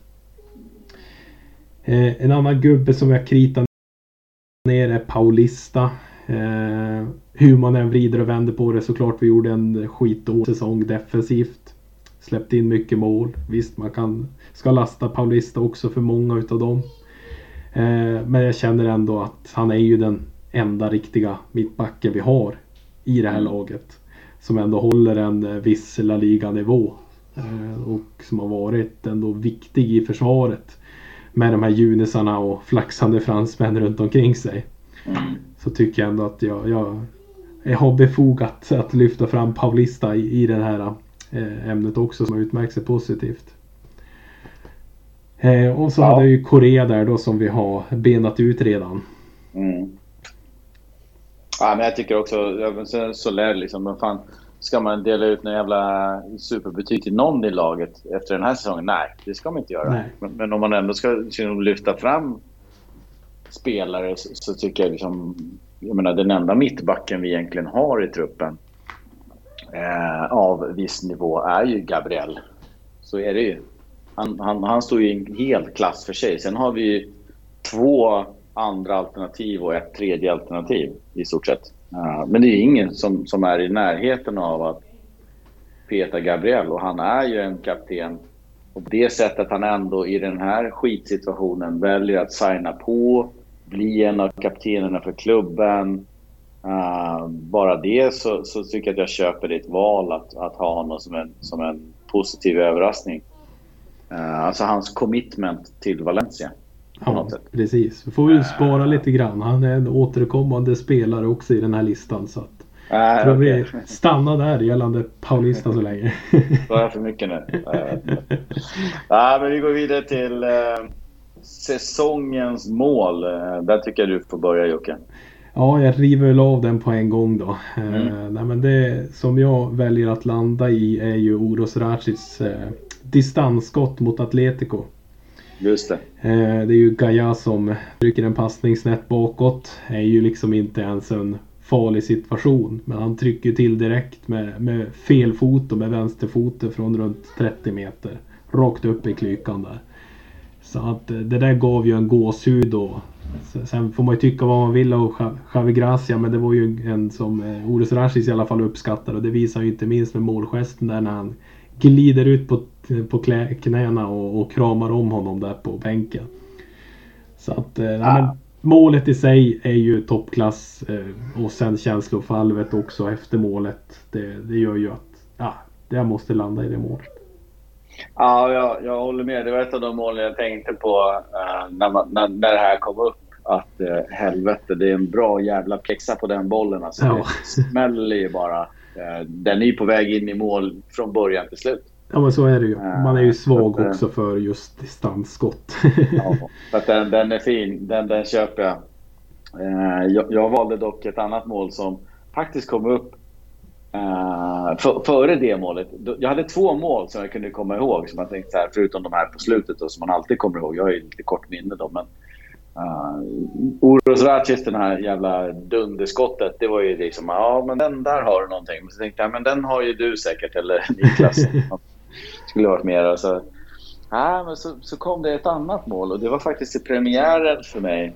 Eh, en annan gubbe som jag kritar ner är Paulista. Eh, hur man än vrider och vänder på det såklart. Vi gjorde en skitsäsong defensivt. Släppte in mycket mål. Visst, man kan, ska lasta Paulista också för många utav dem. men jag känner ändå att han är ju den enda riktiga mittbacken vi har i det här mm. laget som ändå håller en eh, viss La Liga-nivå. Eh, och som har varit ändå viktig i försvaret. Med de här junisarna och flaxande fransmän runt omkring sig. Mm. Så tycker jag ändå att jag, jag, jag har befogat att lyfta fram Paulista i, i det här eh, ämnet också som har utmärkt sig positivt. och så ja. hade ju Korea där då som vi har benat ut redan. Mm. Ja, men jag tycker också, så, så lär liksom, men fan, ska man dela ut några jävla superbetyg till någon i laget efter den här säsongen? Nej, det ska man inte göra. Men, men, om man ändå ska liksom, lyfta fram spelare så, så, tycker jag liksom, jag menar den enda mittbacken vi egentligen har i truppen eh, av viss nivå är ju Gabriel. Så är det ju. Han, han, han står ju i en hel klass för sig. Sen har vi två andra alternativ och ett tredje alternativ i stort sett. Uh, men det är ingen som, som är i närheten av att peta Gabriel och han är ju en kapten. Och det sättet han ändå i den här skitsituationen väljer att signa på, bli en av kaptenerna för klubben. Uh, bara det så, så, tycker jag att jag köper ditt val att, att ha honom som en, som en positiv överraskning. Uh, alltså hans commitment till Valencia. Ja, precis. Vi får väl spara lite grann. Han är en återkommande spelare också i den här listan. Så att Jag tror vi stannar där gällande Paulista så länge. Var jag för mycket nu? Nej, men vi går vidare till eh, säsongens mål. Eh, där tycker jag du får börja Jocke. Ja, jag river väl av den på en gång då. Eh, mm. Eh, nej, men det som jag väljer att landa i är ju Oros Racic eh, distansskott mot Atletico. Just det. Eh, det är ju Gaia som trycker en passning snett bakåt. Är ju liksom inte ens en farlig situation. Men han trycker till direkt med, med fel fot och med vänsterfoten från runt 30 meter. Rakt upp i klykan där. Så att eh, det där gav ju en gåshud då. Sen får man ju tycka vad man vill om Javi Gracia men det var ju en som eh, Ores Rashis i alla fall uppskattar och det visar ju inte minst med målgesten där när han glider ut på, på knäna och, och kramar om honom där på bänken. Så att eh, ah. men, målet i sig är ju toppklass eh, och sen känslofalvet också efter målet. Det, det gör ju att ja, jag måste landa i det målet. Ja, jag, jag håller med. Det var ett av de målen jag tänkte på uh, när, man, när, när det här kom upp. Att uh, helvete, det är en bra jävla plexa på den bollen. Alltså, ja. Det smäller ju bara. Uh, den är ju på väg in i mål från början till slut. Ja men så är det ju. Man är ju svag att, också för just distansskott. ja, för att den, den är fin. Den, den köper jag. jag. Jag valde dock ett annat mål som faktiskt kom upp Uh, för, före det målet. Jag hade två mål som jag kunde komma ihåg. Som jag tänkte så här, förutom de här på slutet då, som man alltid kommer ihåg. Jag har ju lite kort minne då. Men, uh, Oros Ratchis, den här jävla dunderskottet. Det var ju liksom, ja men den där har du någonting. Men så tänkte jag, men den har ju du säkert. Eller Niklas. skulle varit mer. Så, ja, men så, så kom det ett annat mål och det var faktiskt i premiären för mig.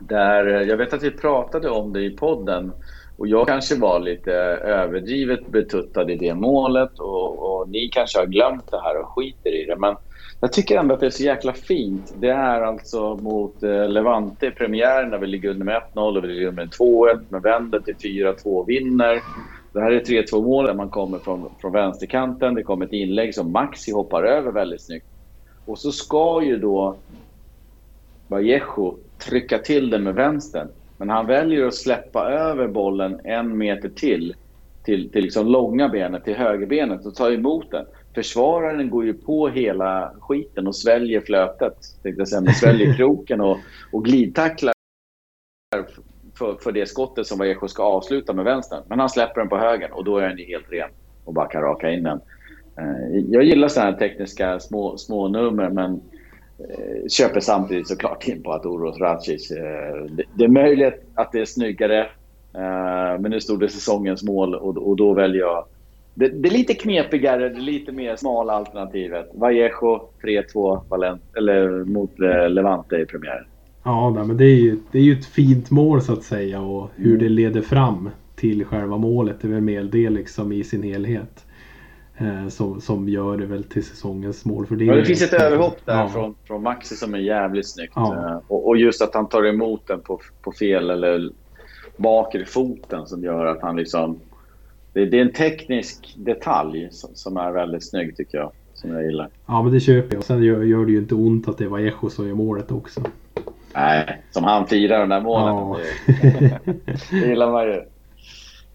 Där, eh, jag vet att vi pratade om det i podden. Och jag kanske var lite överdrivet betuttad i det målet och, och, ni kanske har glömt det här och skiter i det. Men jag tycker ändå att det är så jäkla fint. Det är alltså mot eh, Levante i premiären när vi ligger under med 1-0 och vi ligger under med 2-1, men vänder till 4-2 och vinner. Det här är 3-2 mål där man kommer från, från vänsterkanten. Det kommer ett inlägg som Maxi hoppar över väldigt snyggt. Och så ska ju då Vallejo trycka till det med vänstern. Men han väljer att släppa över bollen en meter till, till, till liksom långa benet, till högerbenet och ta emot den. Försvararen går ju på hela skiten och sväljer flötet, tänkte jag säga, men sväljer kroken och, och glidtacklar för, för det skottet som Vallejo ska avsluta med vänstern. Men han släpper den på höger och då är den ju helt ren och bara kan raka in den. Eh, jag gillar sådana här tekniska små, små nummer men köper samtidigt såklart in på att Oros Racic. Eh, det, är möjligt att det är snyggare. Eh, men nu stod det säsongens mål och, då väljer jag det, det, är lite knepigare, det lite mer smala alternativet. Vallejo 3-2 Valent, eller mot Levante i premiären. Ja, men det är, ju, det är ju ett fint mål så att säga och hur mm. det leder fram till själva målet. Det är väl mer det liksom i sin helhet. Eh, som, som gör det väl till säsongens målfördelning. Ja, det finns ett överhopp där ja. från, från Maxi som är jävligt snyggt. Ja. Eh, och, och, just att han tar emot den på, på fel eller bakre foten som gör att han liksom... Det, det är en teknisk detalj som, som, är väldigt snygg tycker jag. Som jag gillar. Ja men det köper jag. Och sen gör, gör det ju inte ont att det var Echo som gör målet också. Nej, som han firar den där målen. Ja. Det, det gillar man ju.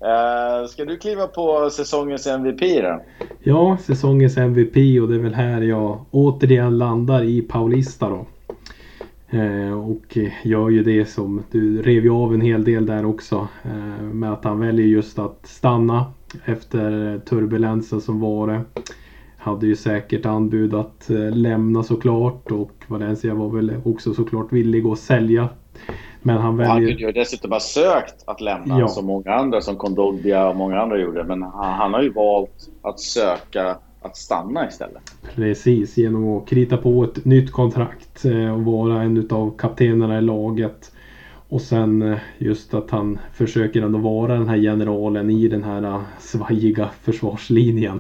Uh, ska du kliva på säsongens MVP då? Ja, säsongens MVP och det är väl här jag återigen landar i Paulista då. Uh, och gör ju det som du rev ju av en hel del där också. Uh, med att han väljer just att stanna efter turbulensen som var det. Hade ju säkert anbud att lämna såklart och Valencia var väl också såklart villig att sälja men han väljer... Han kunde ju dessutom ha sökt att lämna ja. som många andra, som Kondogbia och många andra gjorde. Men han, han, har ju valt att söka att stanna istället. Precis, genom att krita på ett nytt kontrakt eh, och vara en av kaptenerna i laget. Och sen eh, just att han försöker ändå vara den här generalen i den här eh, svajiga försvarslinjen.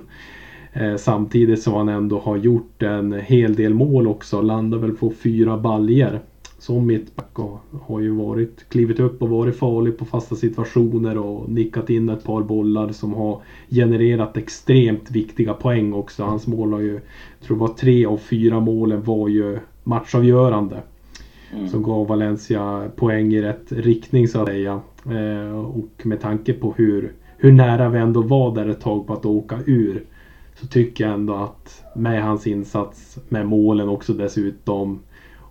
Samtidigt som han ändå har gjort en hel del mål också. Landar väl på fyra baljer som mittback och har ju varit, klivit upp och varit farlig på fasta situationer och nickat in ett par bollar som har genererat extremt viktiga poäng också. Hans mål har ju, jag tror det var tre av fyra målen var ju matchavgörande. Mm. Som gav Valencia poäng i rätt riktning så att säga. Eh, och med tanke på hur, hur nära vi ändå var där ett tag på att åka ur. Så tycker jag ändå att med hans insats, med målen också dessutom.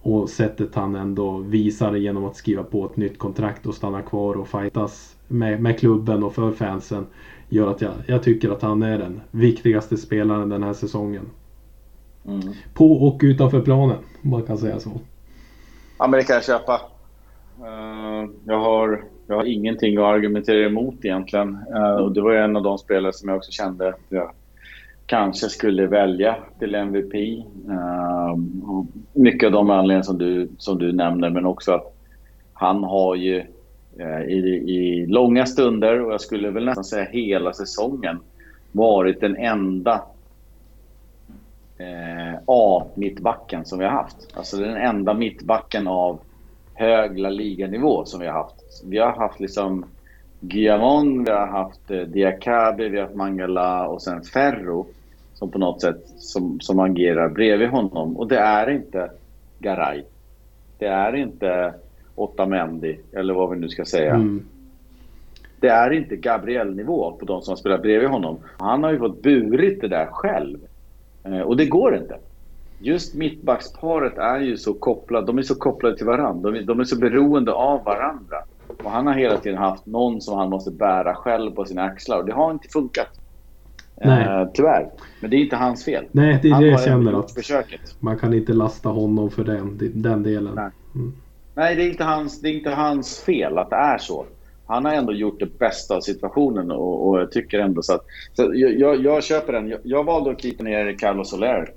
Och sättet han ändå visar genom att skriva på ett nytt kontrakt och stanna kvar och fightas med, med klubben och för fansen. Gör att jag, jag tycker att han är den viktigaste spelaren den här säsongen. Mm. På och utanför planen, om man kan säga så. Ja, men det kan jag köpa. Uh, jag, har, jag har ingenting att argumentera emot egentligen. Uh, och det var en av de spelare som jag också kände jag kanske skulle välja till MVP. Uh, ehm, mycket av de anledningar som du, som du nämner, men också att han har ju eh, i, i långa stunder, och jag skulle väl nästan säga hela säsongen, varit den enda eh, A-mittbacken som vi har haft. Alltså den enda mittbacken av hög La Liga-nivå som vi har haft. Vi har haft liksom Guillamon, vi har haft eh, Diakabi, vi har haft Mangala och sen Ferro som på något sätt som, som agerar bredvid honom. Och det är inte Garay. Det är inte Otamendi, eller vad vi nu ska säga. Mm. Det är inte Gabriel-nivå på de som spelar bredvid honom. Han har ju fått burit det där själv. Eh, och det går inte. Just mittbacksparet är ju så kopplade, de är så kopplade till varandra. De är, de är så beroende av varandra. Och han har hela tiden haft någon som han måste bära själv på sina axlar och det har inte funkat. Nej. Eh, tyvärr. Men det är inte hans fel. Nej, det är det jag känner att försöket. man kan inte lasta honom för den, den delen. Nej, mm. Nej det, är inte hans, det är inte hans fel att det är så han har ändå gjort det bästa av situationen och, och jag tycker ändå så att... Så jag, jag, köper den. Jag, jag valde att klippa ner Carlos Soler.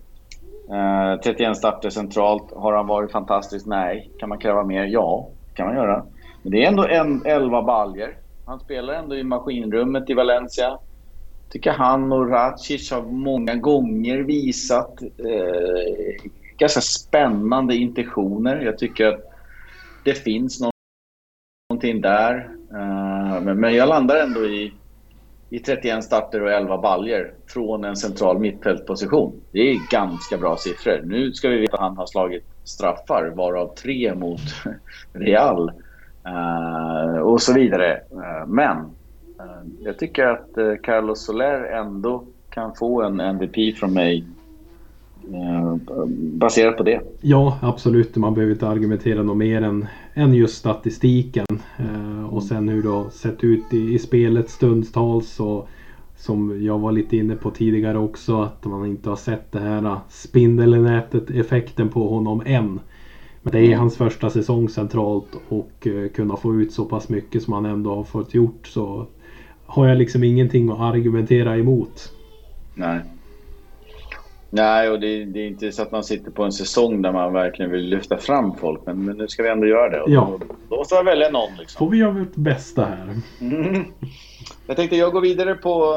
Eh, 31 starter centralt. Har han varit fantastisk? Nej. Kan man kräva mer? Ja, kan man göra. Men det är ändå en, 11 baljer. Han spelar ändå i maskinrummet i Valencia tycker han och Racic har många gånger visat eh, ganska spännande intentioner. Jag tycker att det finns någonting där. Eh, men jag landar ändå i, i 31 starter och 11 baljer från en central mittfältposition. Det är ganska bra siffror. Nu ska vi veta att han har slagit straffar, varav tre mot Real eh, och så vidare. Eh, men jag tycker att Carlos Soler ändå kan få en MVP från mig baserat på det. Ja, absolut. Man behöver inte argumentera något mer än, än just statistiken. Eh, och sen hur det har sett ut i, i spelet stundtals. Och som jag var lite inne på tidigare också. Att man inte har sett det här spindelnätet effekten på honom än. Men det är mm. hans första säsong centralt och kunna få ut så pass mycket som han ändå har fått gjort så har jag liksom ingenting att argumentera emot. Nej. Nej, och det, det, är inte så att man sitter på en säsong där man verkligen vill lyfta fram folk. Men, men nu ska vi ändå göra det. Ja. Då, då måste man välja någon. Liksom. Får vi göra vårt bästa här. Mm. Jag tänkte jag går vidare på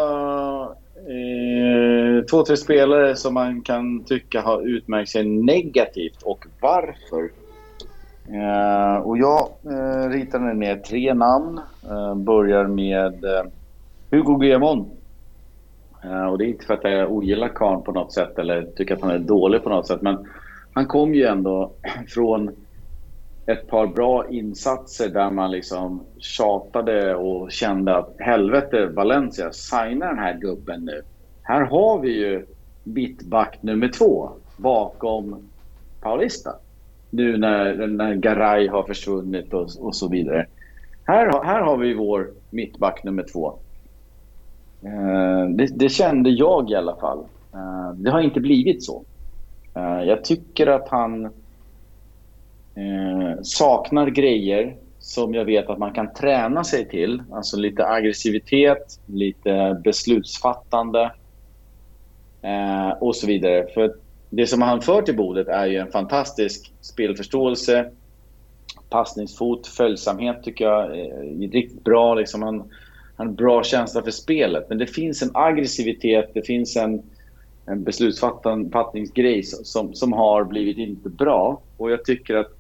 eh, två, tre spelare som man kan tycka har utmärkt sig negativt och varför. Eh, och jag eh, ritade ner tre namn. Eh, börjar med eh, Hugo Guillamon eh, och det är inte för att jag ogillar Kahn på något sätt eller tycker att han är dålig på något sätt. Men han kom ju ändå från ett par bra insatser där man liksom tjatade och kände att helvete Valencia, signa den här gubben nu. Här har vi ju mittback nummer två bakom Paulista. Nu när, när Garay har försvunnit och, och så vidare. Här, här har vi vår mittback nummer två. Eh, det, det, kände jag i alla fall. Eh, det har inte blivit så. Eh, jag tycker att han saknar grejer som jag vet att man kan träna sig till. Alltså lite aggressivitet, lite beslutsfattande och så vidare. För det som han för till bordet är ju en fantastisk spelförståelse, passningsfot, följsamhet tycker jag är riktigt bra. Liksom han, han har bra känsla för spelet. Men det finns en aggressivitet, det finns en, en beslutsfattningsgrej som, som har blivit inte bra. Och jag tycker att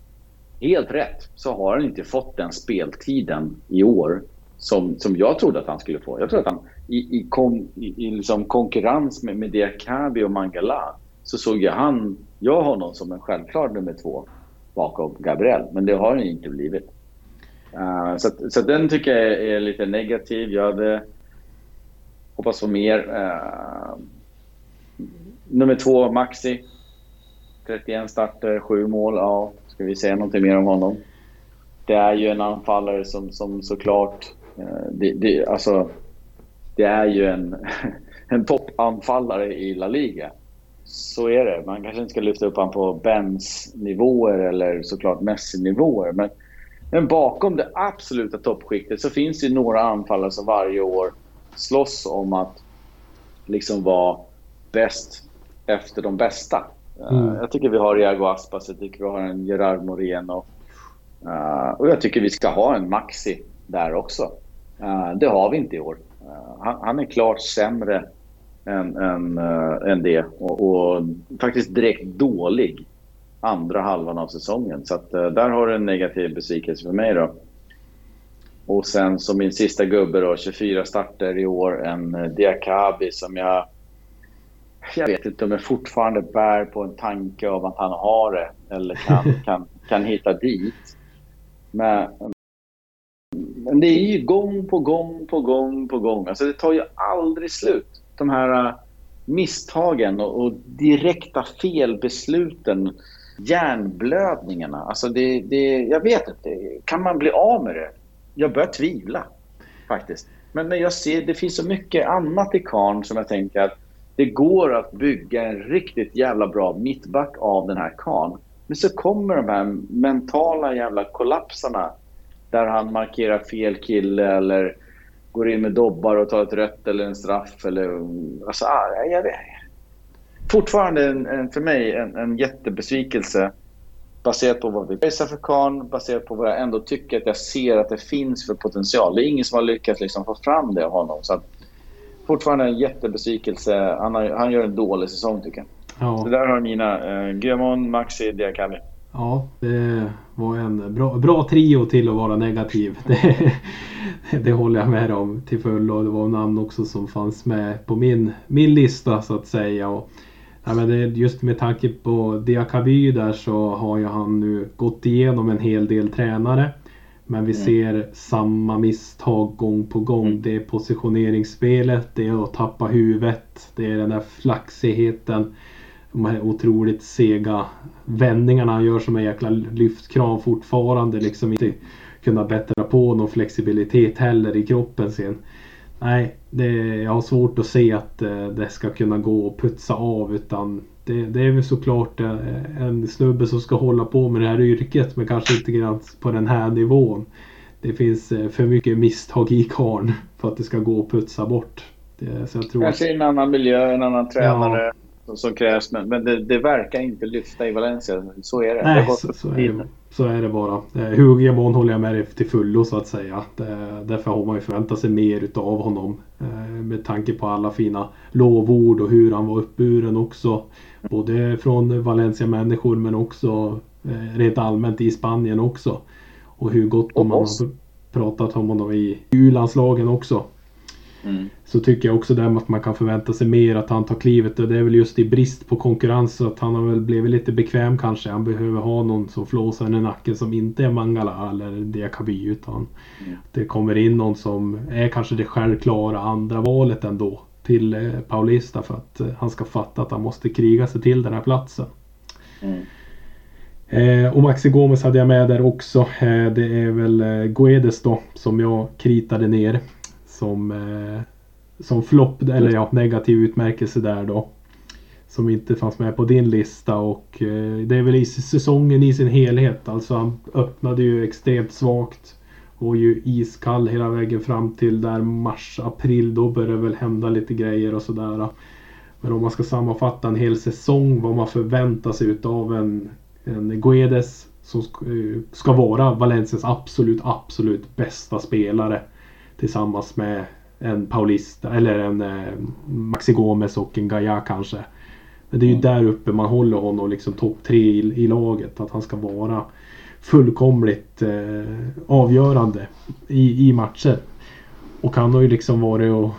helt rätt så har han inte fått den speltiden i år som, som jag trodde att han skulle få. Jag trodde att han i, i, kom, i, i liksom konkurrens med, med Diakabi och Mangala så såg jag han, jag honom som en självklar nummer två bakom Gabriel. Men det har han inte blivit. Uh, så, så den tycker jag är, är, lite negativ. Jag hade hoppats på mer. Uh, nummer två, Maxi. 31 starter, 7 mål. Ja, ska vi säga någonting mer om honom? Det är ju en anfallare som, som såklart... Uh, det, det, alltså, det är ju en, en toppanfallare i La Liga. Så är det. Man kanske inte ska lyfta upp honom på Bens-nivåer eller såklart Messi-nivåer. Men, men bakom det absoluta toppskiktet så finns det några anfallare som varje år slåss om att liksom vara bäst efter de bästa. Mm. Uh, jag tycker vi har Iago Aspas, jag tycker vi har en Gerard Moreno. Uh, och jag tycker vi ska ha en Maxi där också. Uh, det har vi inte i år. Han, han, är klart sämre än, än, än det och, och, faktiskt direkt dålig andra halvan av säsongen. Så att, där har du en negativ besvikelse för mig då. Och sen som min sista gubbe då, 24 starter i år, en Diakabi som jag jag vet inte om jag fortfarande bär på en tanke av att han har det eller kan, kan, kan hitta dit. Men, men det är ju gång på gång på gång på gång. Alltså det tar ju aldrig slut. De här äh, misstagen och, och direkta felbesluten. Hjärnblödningarna. Alltså det, det, jag vet inte. Kan man bli av med det? Jag börjar tvivla faktiskt. Men men jag ser, det finns så mycket annat i karn som jag tänker att det går att bygga en riktigt jävla bra mittback av den här kan. Men så kommer de här mentala jävla kollapsarna där han markerar fel kille eller går in med dobbar och tar ett rött eller en straff. Eller, alltså, ah, jag vet. Fortfarande en, en, för mig en, en jättebesvikelse baserat på vad vi pressar för Kahn, baserat på vad jag ändå tycker att jag ser att det finns för potential. Det är ingen som har lyckats liksom få fram det av honom. Så att, fortfarande en jättebesvikelse. Han, har, han gör en dålig säsong tycker jag. Ja. Så där har mina eh, Guillamon, Maxi, Diakabi. Ja, det var en bra, bra trio till att vara negativ. Det, det håller jag med om till fullo. Det var namn också som fanns med på min, min lista så att säga. Och, ja, men det, just med tanke på Diakaby där så har ju han nu gått igenom en hel del tränare. Men vi mm. ser samma misstag gång på gång. Mm. Det är positioneringsspelet, det är att tappa huvudet, det är den där flaxigheten. De här otroligt sega vändningarna han gör som en jäkla lyftkrav fortfarande. Liksom inte kunna bättra på någon flexibilitet heller i kroppen sen. Nej, det, jag har svårt att se att eh, det ska kunna gå att putsa av utan det, det, är väl såklart eh, en snubbe som ska hålla på med det här yrket men kanske inte grann på den här nivån. Det finns eh, för mycket misstag i karn för att det ska gå att putsa bort. Det, så jag tror kanske att... en annan miljö, en annan tränare. Ja som krävs. Men, men det, det, verkar inte lyfta i Valencia. Så är det. Nej, det så, så, är det, så är det bara. Eh, Hugiamon håller jag med dig till fullo så att säga. Det, därför har man ju förväntat sig mer utav honom. Eh, med tanke på alla fina lovord och hur han var uppburen också. Både från Valencia-människor men också eh, rent allmänt i Spanien också. Och hur gott man har pratat om honom i U-landslagen också. Mm. Så tycker jag också där att man kan förvänta sig mer att han tar klivet och det är väl just i brist på konkurrens så att han har väl blivit lite bekväm kanske. Han behöver ha någon som flåsar i nacken som inte är Mangala eller Diakaby utan mm. det kommer in någon som är kanske det självklara andra valet ändå till eh, Paulista för att eh, han ska fatta att han måste kriga sig till den här platsen. Mm. Eh, och Maxi Gomes hade jag med där också. Eh, det är väl eh, Guedes då som jag kritade ner som, eh, som flopp, eller ja, negativ utmärkelse där då. Som inte fanns med på din lista och eh, det är väl i säsongen i sin helhet. Alltså han öppnade ju extremt svagt. Och ju iskall hela vägen fram till där mars, april. Då börjar det väl hända lite grejer och sådär. Men om man ska sammanfatta en hel säsong vad man förväntar sig utav en, en Guedes som eh, ska vara Valencias absolut, absolut bästa spelare tillsammans med en Paulista eller en eh, Maxi Gomes och en Gaia kanske. Men det är ju där uppe man håller honom liksom topp tre i, i, laget. Att han ska vara fullkomligt eh, avgörande i, i matcher. Och han har ju liksom varit och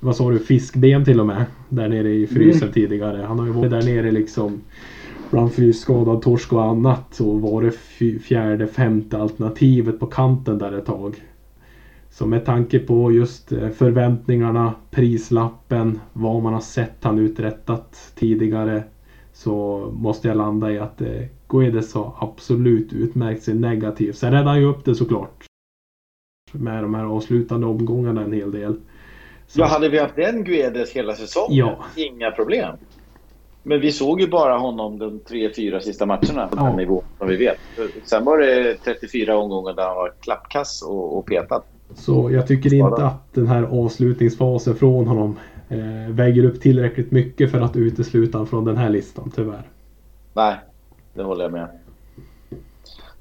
vad sa du, fiskben till och med. Där nere i frysen mm. tidigare. Han har ju varit där nere liksom bland fysskadad torsk och annat så var det fjärde, femte alternativet på kanten där ett tag. Så med tanke på just eh, förväntningarna, prislappen, vad man har sett han uträttat tidigare så måste jag landa i att eh, Guedes har absolut utmärkt sig negativt. Sen räddade han ju upp det såklart. Med de här avslutande omgångarna en hel del. Så. Ja, hade vi haft den Guedes hela säsongen, ja. inga problem. Men vi såg ju bara honom de tre, fyra sista matcherna på ja. den nivån som vi vet. Sen var det 34 omgångar där han var klappkass och, och petad. Så jag tycker inte att den här avslutningsfasen från honom eh, väger upp tillräckligt mycket för att utesluta honom från den här listan, tyvärr. Nej, det håller jag med.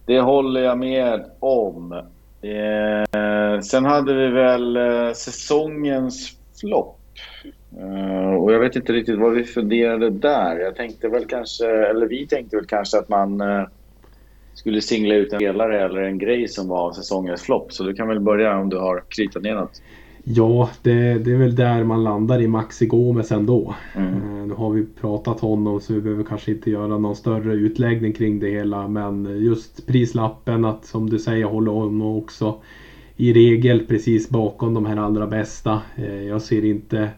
Det håller jag med om. Eh, sen hade vi väl eh, säsongens flopp. Uh, och jag vet inte riktigt vad vi funderade där. Jag tänkte väl kanske, eller vi tänkte väl kanske att man uh, skulle singla ut en spelare eller en grej som var säsongens flopp. Så du kan väl börja om du har kritat ner något. Ja, det, det, är väl där man landar i Maxi Gomes ändå. Mm. Uh, nu har vi pratat honom så vi behöver kanske inte göra någon större utläggning kring det hela. Men just prislappen att som du säger hålla honom också i regel precis bakom de här allra bästa. Jag ser inte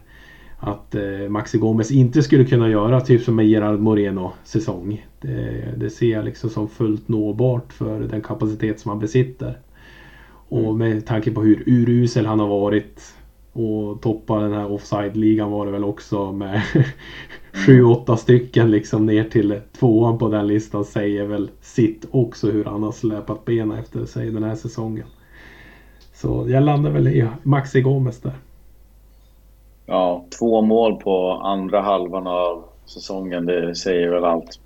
att eh, Maxi Gomez inte skulle kunna göra typ som med Gerard Moreno säsong. Det, det, ser jag liksom som fullt nåbart för den kapacitet som han besitter. Och mm. med tanke på hur urusel han har varit och toppa den här offside-ligan var det väl också med 7-8 mm. stycken liksom ner till tvåan på den listan säger väl sitt också hur han har släpat benen efter sig den här säsongen. Så jag landar väl i Maxi Gomez där. Ja, två mål på andra halvan av säsongen, det säger väl allt.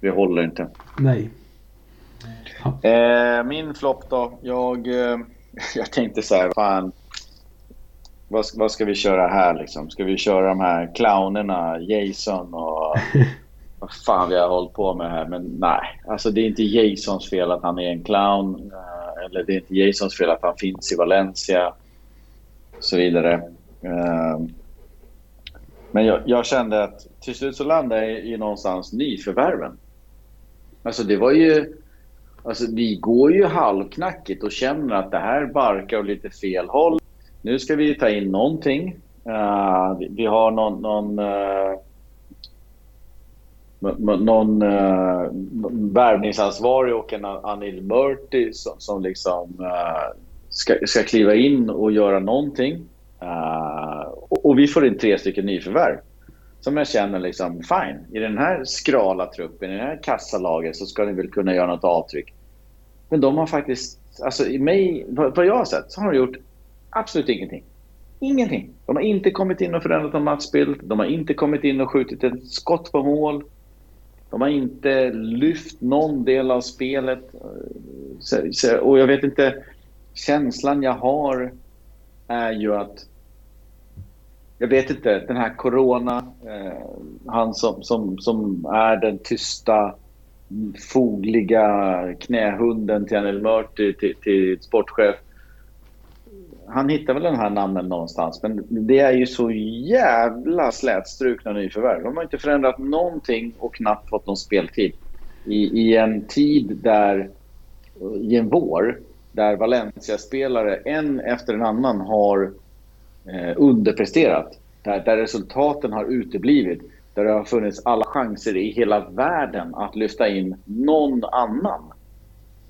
Det håller inte. Nej. Eh, min flopp då? Jag, eh, jag tänkte så här, fan. Vad, vad ska vi köra här liksom? Ska vi köra de här clownerna, Jason och vad fan vi har hållit på med här. Men nej, alltså det är inte Jasons fel att han är en clown. Eh, eller det är inte Jasons fel att han finns i Valencia. Och så vidare. Ehm, men jag, jag, kände att till slut så landade jag i någonstans nyförvärven. Alltså det var ju... Alltså vi går ju halvknackigt och känner att det här barkar åt lite fel håll. Nu ska vi ta in någonting. Uh, vi, vi, har någon... någon uh, någon uh, värvningsansvarig och en Anil Murti som, som liksom uh, ska, ska kliva in och göra någonting. Uh, och, och, vi får in tre stycken nyförvärv. Som jag känner liksom, fine. I den här skrala truppen, i det här kassalaget så ska ni väl kunna göra något avtryck. Men de har faktiskt, alltså i mig, vad jag har sett, så har de gjort absolut ingenting. Ingenting. De har inte kommit in och förändrat någon matchbild. De har inte kommit in och skjutit ett skott på mål. De har inte lyft någon del av spelet. Och jag vet inte, känslan jag har är ju att jag vet inte, den här Corona, eh, han som, som, som är den tysta, fogliga knähunden till Anel Murti, till, till sportchef. Han hittar väl den här namnen någonstans, men det är ju så jävla slätstrukna nyförvärv. De har inte förändrat någonting och knappt fått någon speltid. I, i en tid där, i en vår, där Valencia-spelare en efter en annan har eh, underpresterat. Där, där resultaten har uteblivit. Där det har funnits alla chanser i hela världen att lyfta in någon annan.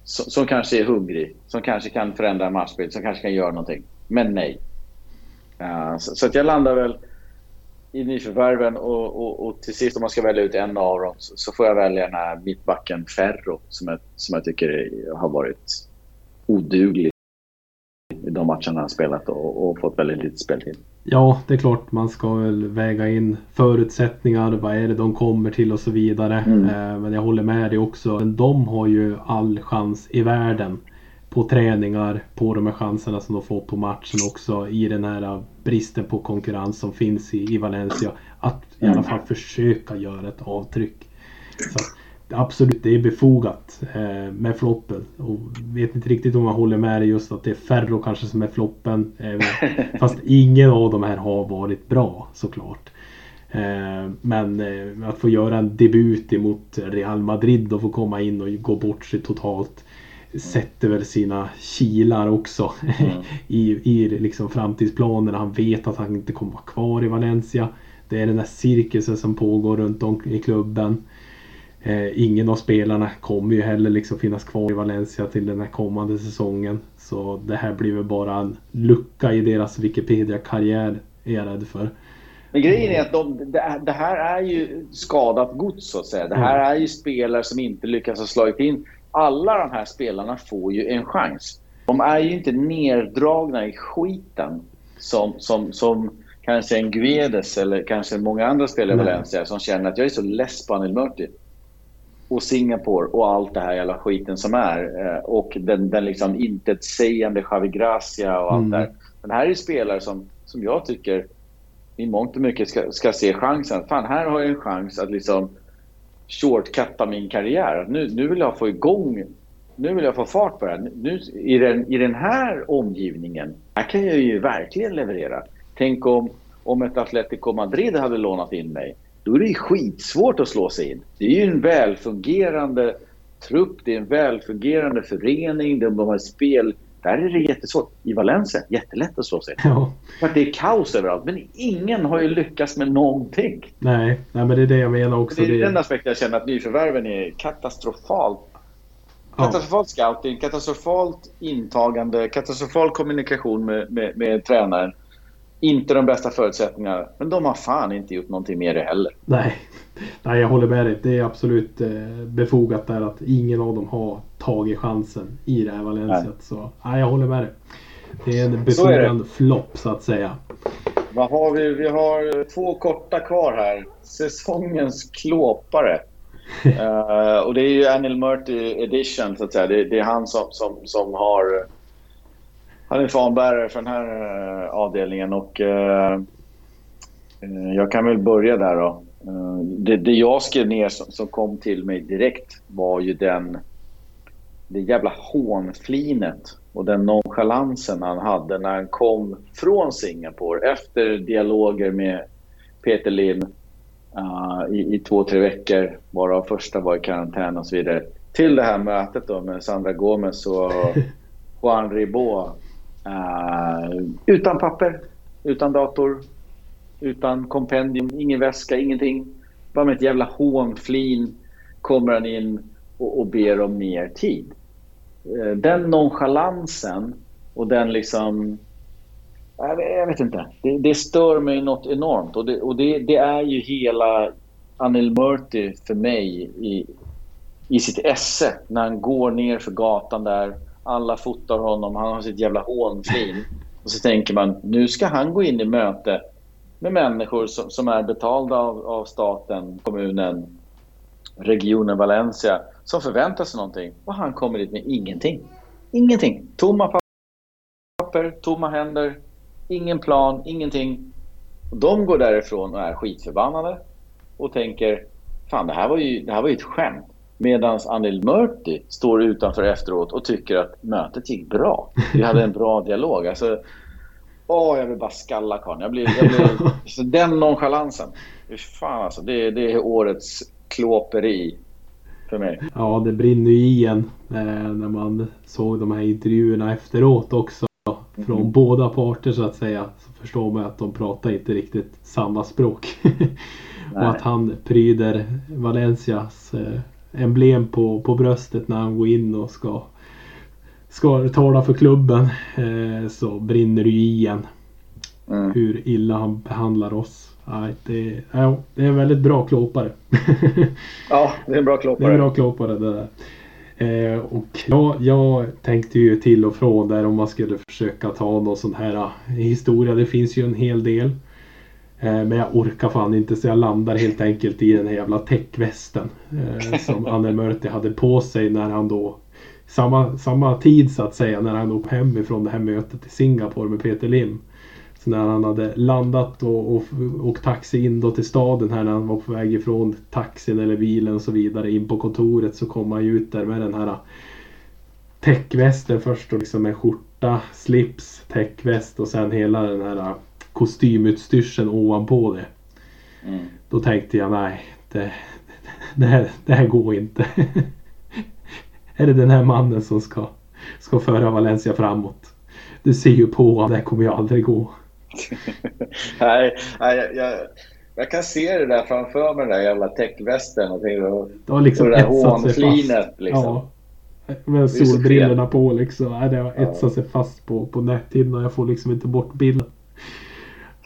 Som, som kanske är hungrig, som kanske kan förändra en matchbild, som kanske kan göra någonting. Men nej. Uh, så, så, att jag landar väl i nyförvärven och, och, och, till sist om man ska välja ut en av dem så, så får jag välja den här mittbacken Ferro som jag, som jag tycker har varit oduglig i de matcherna han spelat och, och fått väldigt lite speltid. Ja, det är klart man ska väl väga in förutsättningar, vad är det de kommer till och så vidare. Mm. Eh, men jag håller med dig också. Men de har ju all chans i världen på träningar, på de här chanserna som de får på matchen också i den här bristen på konkurrens som finns i, i Valencia. Att i alla fall försöka göra ett avtryck. Så absolut, det är befogat eh, med floppen. Och vet inte riktigt om man håller med dig just att det är Ferro kanske som är floppen. Eh, fast ingen av de här har varit bra såklart. Eh, men att få göra en debut emot Real Madrid och få komma in och gå bort sig totalt sätter väl sina kilar också mm. i, i liksom framtidsplanerna. Han vet att han inte kommer vara kvar i Valencia. Det är den där cirkusen som pågår runt om i klubben. Eh, ingen av spelarna kommer ju heller liksom finnas kvar i Valencia till den här kommande säsongen. Så det här blir väl bara en lucka i deras Wikipedia-karriär är jag rädd för. Men grejen är att de, det, här är ju skadat gods så att säga. Det här är ju spelare som inte lyckas ha slagit in. Alla de här spelarna får ju en chans. De är ju inte neddragna i skiten som, som, som kanske en Guedes eller kanske många andra spelare i Valencia som känner att jag är så less på Anil Murti. Och Singapore och allt det här jävla skiten som är. Eh, och den, den liksom intetsägande Javi Gracia och allt mm. där. Men här är spelare som, som jag tycker i mångt och mycket ska, ska se chansen. Fan, här har jag en chans att liksom shortcutta min karriär. Nu, nu vill jag få igång, nu vill jag få fart på det här. Nu, i, den, I den här omgivningen, här kan jag ju verkligen leverera. Tänk om, om ett Atletico Madrid hade lånat in mig. Då är det ju skitsvårt att slå sig in. Det är ju en välfungerande trupp, det är en välfungerande förening, de har spel där är det jättesvårt. I Valencia, jättelätt att slå sig. Ja. För att det är kaos överallt. Men ingen har ju lyckats med någonting. Nej, nej men det är det jag menar också. Det är det... den aspekten jag känner att nyförvärven är katastrofalt. Katastrofalt scouting, katastrofalt intagande, katastrofal kommunikation med, med, med tränaren. Inte de bästa förutsättningarna. Men de har fan inte gjort någonting mer det heller. Nej. Nej, jag håller med dig. Det är absolut eh, befogat där att ingen av dem har tagit chansen i det här Valencia. Så nej, jag håller med dig. Det är en befogad flopp så att säga. Vad har vi? Vi har två korta kvar här. Säsongens klåpare. uh, och det är ju Anil Murty edition så att säga. Det, det, är han som, som, som har... Han är fanbärare för den här uh, avdelningen och uh, jag kan väl börja där då. Det, det jag skrev ner som, som, kom till mig direkt var ju den det jävla hånflinet och den nonchalansen han hade när han kom från Singapore efter dialoger med Peter Lim uh, i, i, två, tre veckor, varav första var i karantän och så vidare. Till det här mötet då med Sandra Gomez och Juan Ribot. Uh, utan papper, utan dator, utan kompendium, ingen väska, ingenting. Bara med ett jävla hånflin kommer han in och, och ber om mer tid. Uh, den nonchalansen och den liksom... Jag vet inte. Det, det stör mig något enormt. Och, det, och det, det, är ju hela Anil Murti för mig i, i sitt esse. När han går ner för gatan där. Alla fotar honom. Han har sitt jävla hånflin. Och så tänker man, nu ska han gå in i möte med människor som, som är betalda av, av staten, kommunen, regionen Valencia som förväntar sig någonting och han kommer dit med ingenting. Ingenting. Tomma papper, tomma händer, ingen plan, ingenting. De går därifrån och är skitförbannade och tänker fan det här var ju, det här var ju ett skämt. Medan Anil Murti står utanför efteråt och tycker att mötet gick bra. Vi hade en bra dialog. Alltså, åh, jag vill bara skalla karln. Jag blir, jag blir, den nonchalansen. Fan alltså, det, det är årets klåperi för mig. Ja, det brinner ju i en eh, när man såg de här intervjuerna efteråt också. Från mm. båda parter så att säga. Så förstår man att de pratar inte riktigt samma språk. och att han pryder Valencias eh, emblem på, på bröstet när han går in och ska, ska tala för klubben. Eh, så brinner det ju i en. Mm. Hur illa han behandlar oss. Nej, det, ja, det är en väldigt bra klåpare. ja, det är en bra klåpare. Det är en bra klåpare det där. Eh, och ja, jag tänkte ju till och från där om man skulle försöka ta någon sån här uh, historia. Det finns ju en hel del. Eh, men jag orkar fan inte så jag landar helt enkelt i den här jävla täckvästen. Eh, som Anne Mörti hade på sig när han då samma, samma tid så att säga när han åkte hemifrån det här mötet i Singapore med Peter Lim. Så när han hade landat och, och, och taxi in då till staden här när han var på väg ifrån taxin eller bilen och så vidare in på kontoret så kom han ju ut där med den här täckvästen först och liksom en skjorta, slips, täckväst och sen hela den här kostymutstyrseln ovanpå det. Mm. Då tänkte jag nej, det, det, här, det här går inte. är det den här mannen som ska, ska föra Valencia framåt? Du ser ju på det här kommer ju aldrig gå. nej, nej jag, jag, kan se det där framför mig, den där jävla täckvästen och, och, det har liksom och det där hånflinet. Liksom. Ja. Med solbrillorna på liksom. Nej, det har etsat sig fast på, på näthinnan. Jag får liksom inte bort bilden.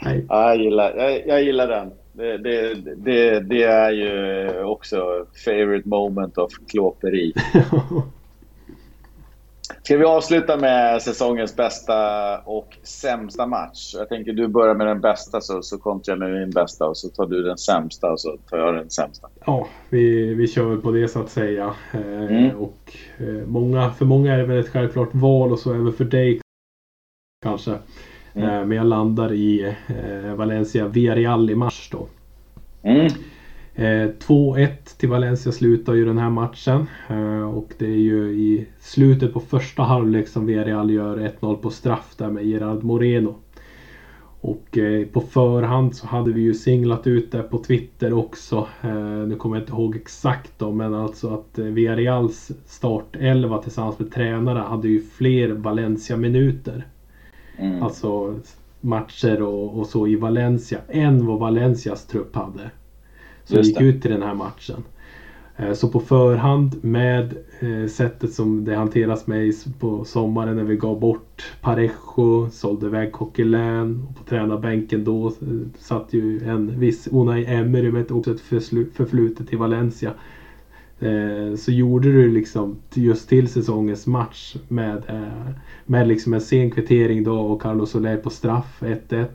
Nej. Ja, jag, gillar, jag, jag gillar den. Det, det, det, det, är ju också favorite moment of klåperi. Ska vi avsluta med säsongens bästa och sämsta match? Jag tänker du börjar med den bästa så, så kontrar jag med min bästa och så tar du den sämsta och så tar jag den sämsta. Ja, vi, vi kör på det så att säga. Eh, mm. och, eh, många, för många är det väl ett självklart val och så även för dig kanske. Mm. Eh, men jag landar i eh, Valencia Villarreal i mars då. Mm. 2-1 eh, till Valencia slutar ju den här matchen. Och det är ju i slutet på första halvlek som Villarreal gör 1-0 på straff där med Gerard Moreno. Och på förhand så hade vi ju singlat ut det på Twitter också. Nu kommer jag inte ihåg exakt då men alltså att Villarreals startelva tillsammans med tränare hade ju fler Valencia-minuter. Mm. Alltså matcher och, och, så i Valencia än vad Valencias trupp hade. Som gick ut till den här matchen. Eh, så på förhand med eh, sättet som det hanteras med på sommaren när vi gav bort Parejo, sålde iväg Coquelin och på tränarbänken då eh, satt ju en viss Unai Emery med också ett förflutet i Valencia. Eh, så gjorde du liksom just till säsongens match med, eh, med liksom en sen kvittering då och Carlos Soler på straff 1-1.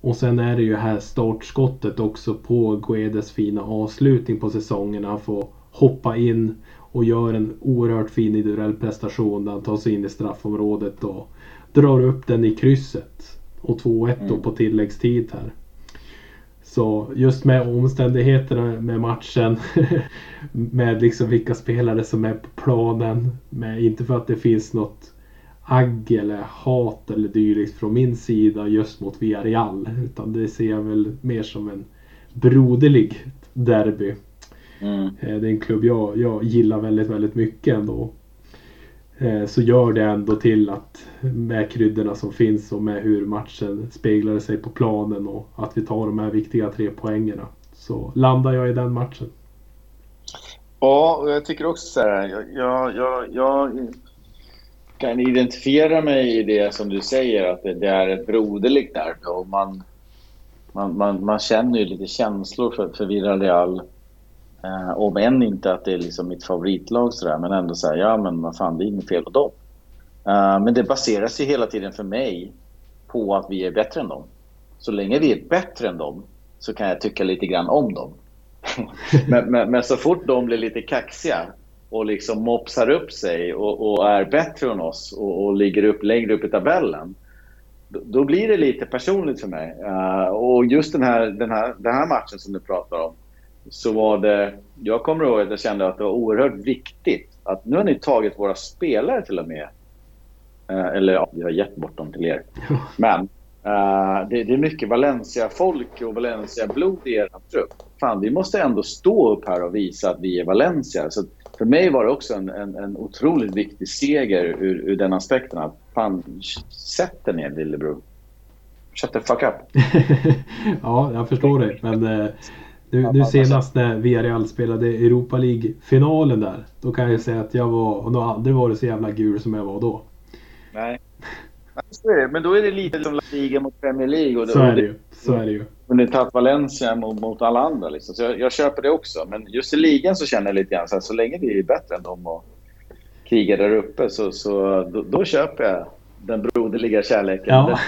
Och sen är det ju här startskottet också på Guedes fina avslutning på säsongen. Han får hoppa in och gör en oerhört fin individuell prestation där han tar sig in i straffområdet och drar upp den i krysset. Och 2-1 då mm. på tilläggstid här. Så just med omständigheterna med matchen. med liksom vilka spelare som är på planen. Med, inte för att det finns något agg eller hat eller dylikt från min sida just mot Villarreal. Utan det ser jag väl mer som en broderlig derby. Mm. Eh, det är en klubb jag, jag gillar väldigt, väldigt mycket ändå. Eh, så gör det ändå till att med kryddorna som finns och med hur matchen speglade sig på planen och att vi tar de här viktiga tre poängerna. Så landar jag i den matchen. Ja, och jag tycker också så här. Jag, jag, jag, jag kan identifiera mig i det som du säger att det, det är ett broderligt där. och man, man, man, man känner ju lite känslor för, för Villarreal Eh, om än inte att det är liksom mitt favoritlag sådär, men ändå säga ja men vad fan det är inget fel på dem. Eh, men det baseras ju hela tiden för mig på att vi är bättre än dem. Så länge vi är bättre än dem så kan jag tycka lite grann om dem. men, men, men, så fort de blir lite kaxiga och liksom mopsar upp sig och, och är bättre än oss och, och, ligger upp längre upp i tabellen. Då, då blir det lite personligt för mig. Uh, och just den här, den, här, den här matchen som du pratar om så var det... Jag kommer ihåg att jag kände att det var oerhört viktigt att nu har ni tagit våra spelare till och med. Eh, eller ja, vi har gett bort dem till er. Men eh, det, det, är mycket Valencia-folk och Valencia-blod i er trupp. Fan, vi måste ändå stå upp här och visa att vi är Valencia. Så för mig var det också en, en, en otroligt viktig seger ur, ur den aspekten. Att fan, sätt dig ner lillebror. Shut the fuck up. ja, jag förstår det. Men eh, nu, nu senast när Villarreal spelade Europa League-finalen där. Då kan jag säga att jag var, och har aldrig varit så jävla gul som jag var då. Nej. Men då är det lite som La Liga mot Premier League. Och så är det ju. Så är det ju. Men det tagit Valencia mot, mot, alla andra. Liksom. Så jag, jag, köper det också. Men just i ligan så känner jag lite grann så här, så länge vi är bättre än dem och krigar där uppe så, så då, då köper jag den broderliga kärleken. Ja.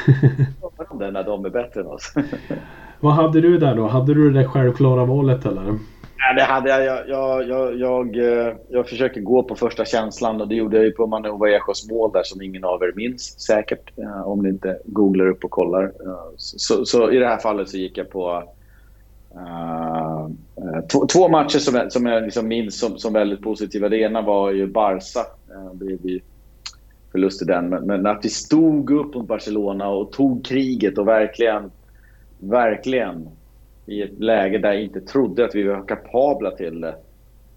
Den, när de är bättre än oss. Vad hade du där då? Hade du det självklara valet eller? Nej, det hade jag. Jag, jag, jag, jag, eh, jag försöker gå på första känslan och det gjorde jag ju på Manu Vallejos mål där som ingen av er minns säkert. Eh, om ni inte googlar upp och kollar. Eh, så, så i det här fallet så gick jag på uh, två, två, matcher som jag, som jag liksom minns som, som väldigt positiva. Det ena var ju Barca. Det blev förlust i den. Men, men att vi stod upp mot Barcelona och tog kriget och verkligen verkligen i ett läge där jag inte trodde att vi var kapabla till det,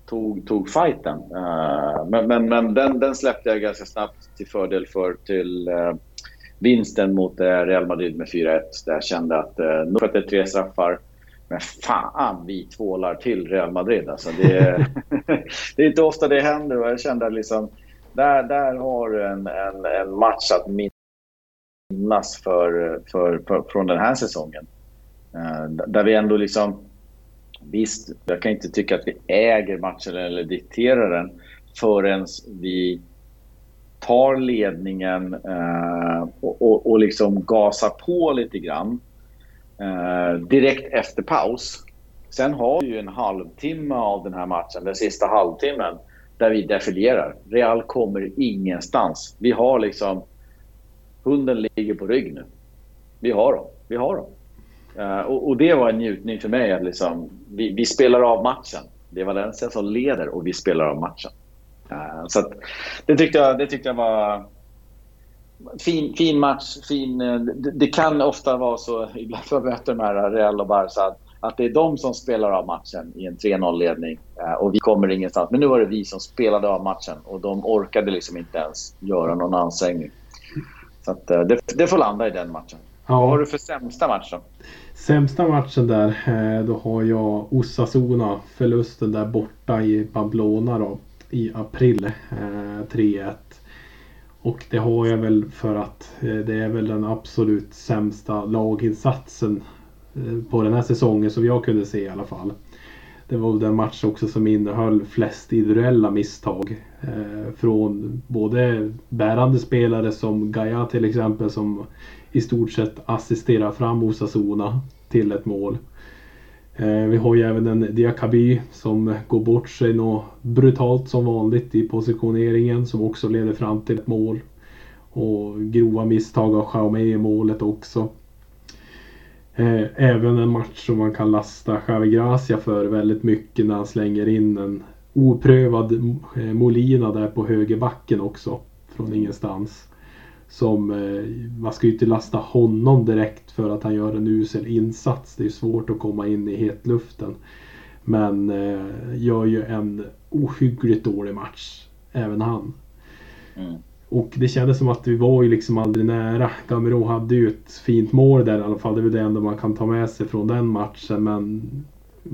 tog, tog fighten. Uh, men men, men den, den släppte jag ganska snabbt till fördel för till uh, vinsten mot uh, Real Madrid med 4-1. Där jag kände att, uh, nog för att det är tre straffar, men fan vi tvålar till Real Madrid. Alltså, det, är, det är inte ofta det händer och jag kände att liksom, där, där har du en, en, en match att minnas för, för, för, från den här säsongen. Eh, där vi ändå liksom... Visst, jag kan inte tycka att vi äger matchen eller dikterar den förrän vi tar ledningen eh, och, och, och liksom gasar på lite grann eh, direkt efter paus. Sen har vi ju en halvtimme av den här matchen, den sista halvtimmen, där vi defilerar. Real kommer ingenstans. Vi har liksom... Hunden ligger på rygg nu. Vi har dem. Vi har dem. Uh, och, och, det var en njutning för mig. att liksom, vi, vi, spelar av matchen. Det är Valencia som leder och vi spelar av matchen. Uh, så att, det, tyckte jag, det tyckte jag var... Fin, fin match. Fin, eh, det, det kan ofta vara så, ibland när möter de här Real och Barca, att det är de som spelar av matchen i en 3-0-ledning och vi kommer ingenstans. Men nu var det vi som spelade av matchen och de orkade liksom inte ens göra någon ansträngning. Så att, det, det får landa i den matchen. Ja. Vad har du för sämsta match då? Sämsta matchen där, eh, då har jag Osasuna. Förlusten där borta i Pamplona då, i april. 3-1. Eh, och det har jag väl för att eh, det är väl den absolut sämsta laginsatsen på den här säsongen som jag kunde se i alla fall. Det var den match också som innehöll flest individuella misstag. Eh, från både bärande spelare som Gaia till exempel som i stort sett assisterar fram Osasuna till ett mål. Eh, vi har ju även en Diakaby som går bort sig något brutalt som vanligt i positioneringen som också leder fram till ett mål. Och grova misstag av Xiaomi i målet också. Eh, även en match som man kan lasta Javi Gracia för väldigt mycket när han slänger in en oprövad eh, Molina där på högerbacken också. Från ingenstans. Som, eh, man ska ju inte lasta honom direkt för att han gör en usel insats. Det är svårt att komma in i hetluften. Men gör ju en ohyggligt dålig match. Även han. Mm. Och det kändes som att vi var ju liksom aldrig nära. Gamero hade ju ett fint mål där i alla fall. Det är väl det enda man kan ta med sig från den matchen. Men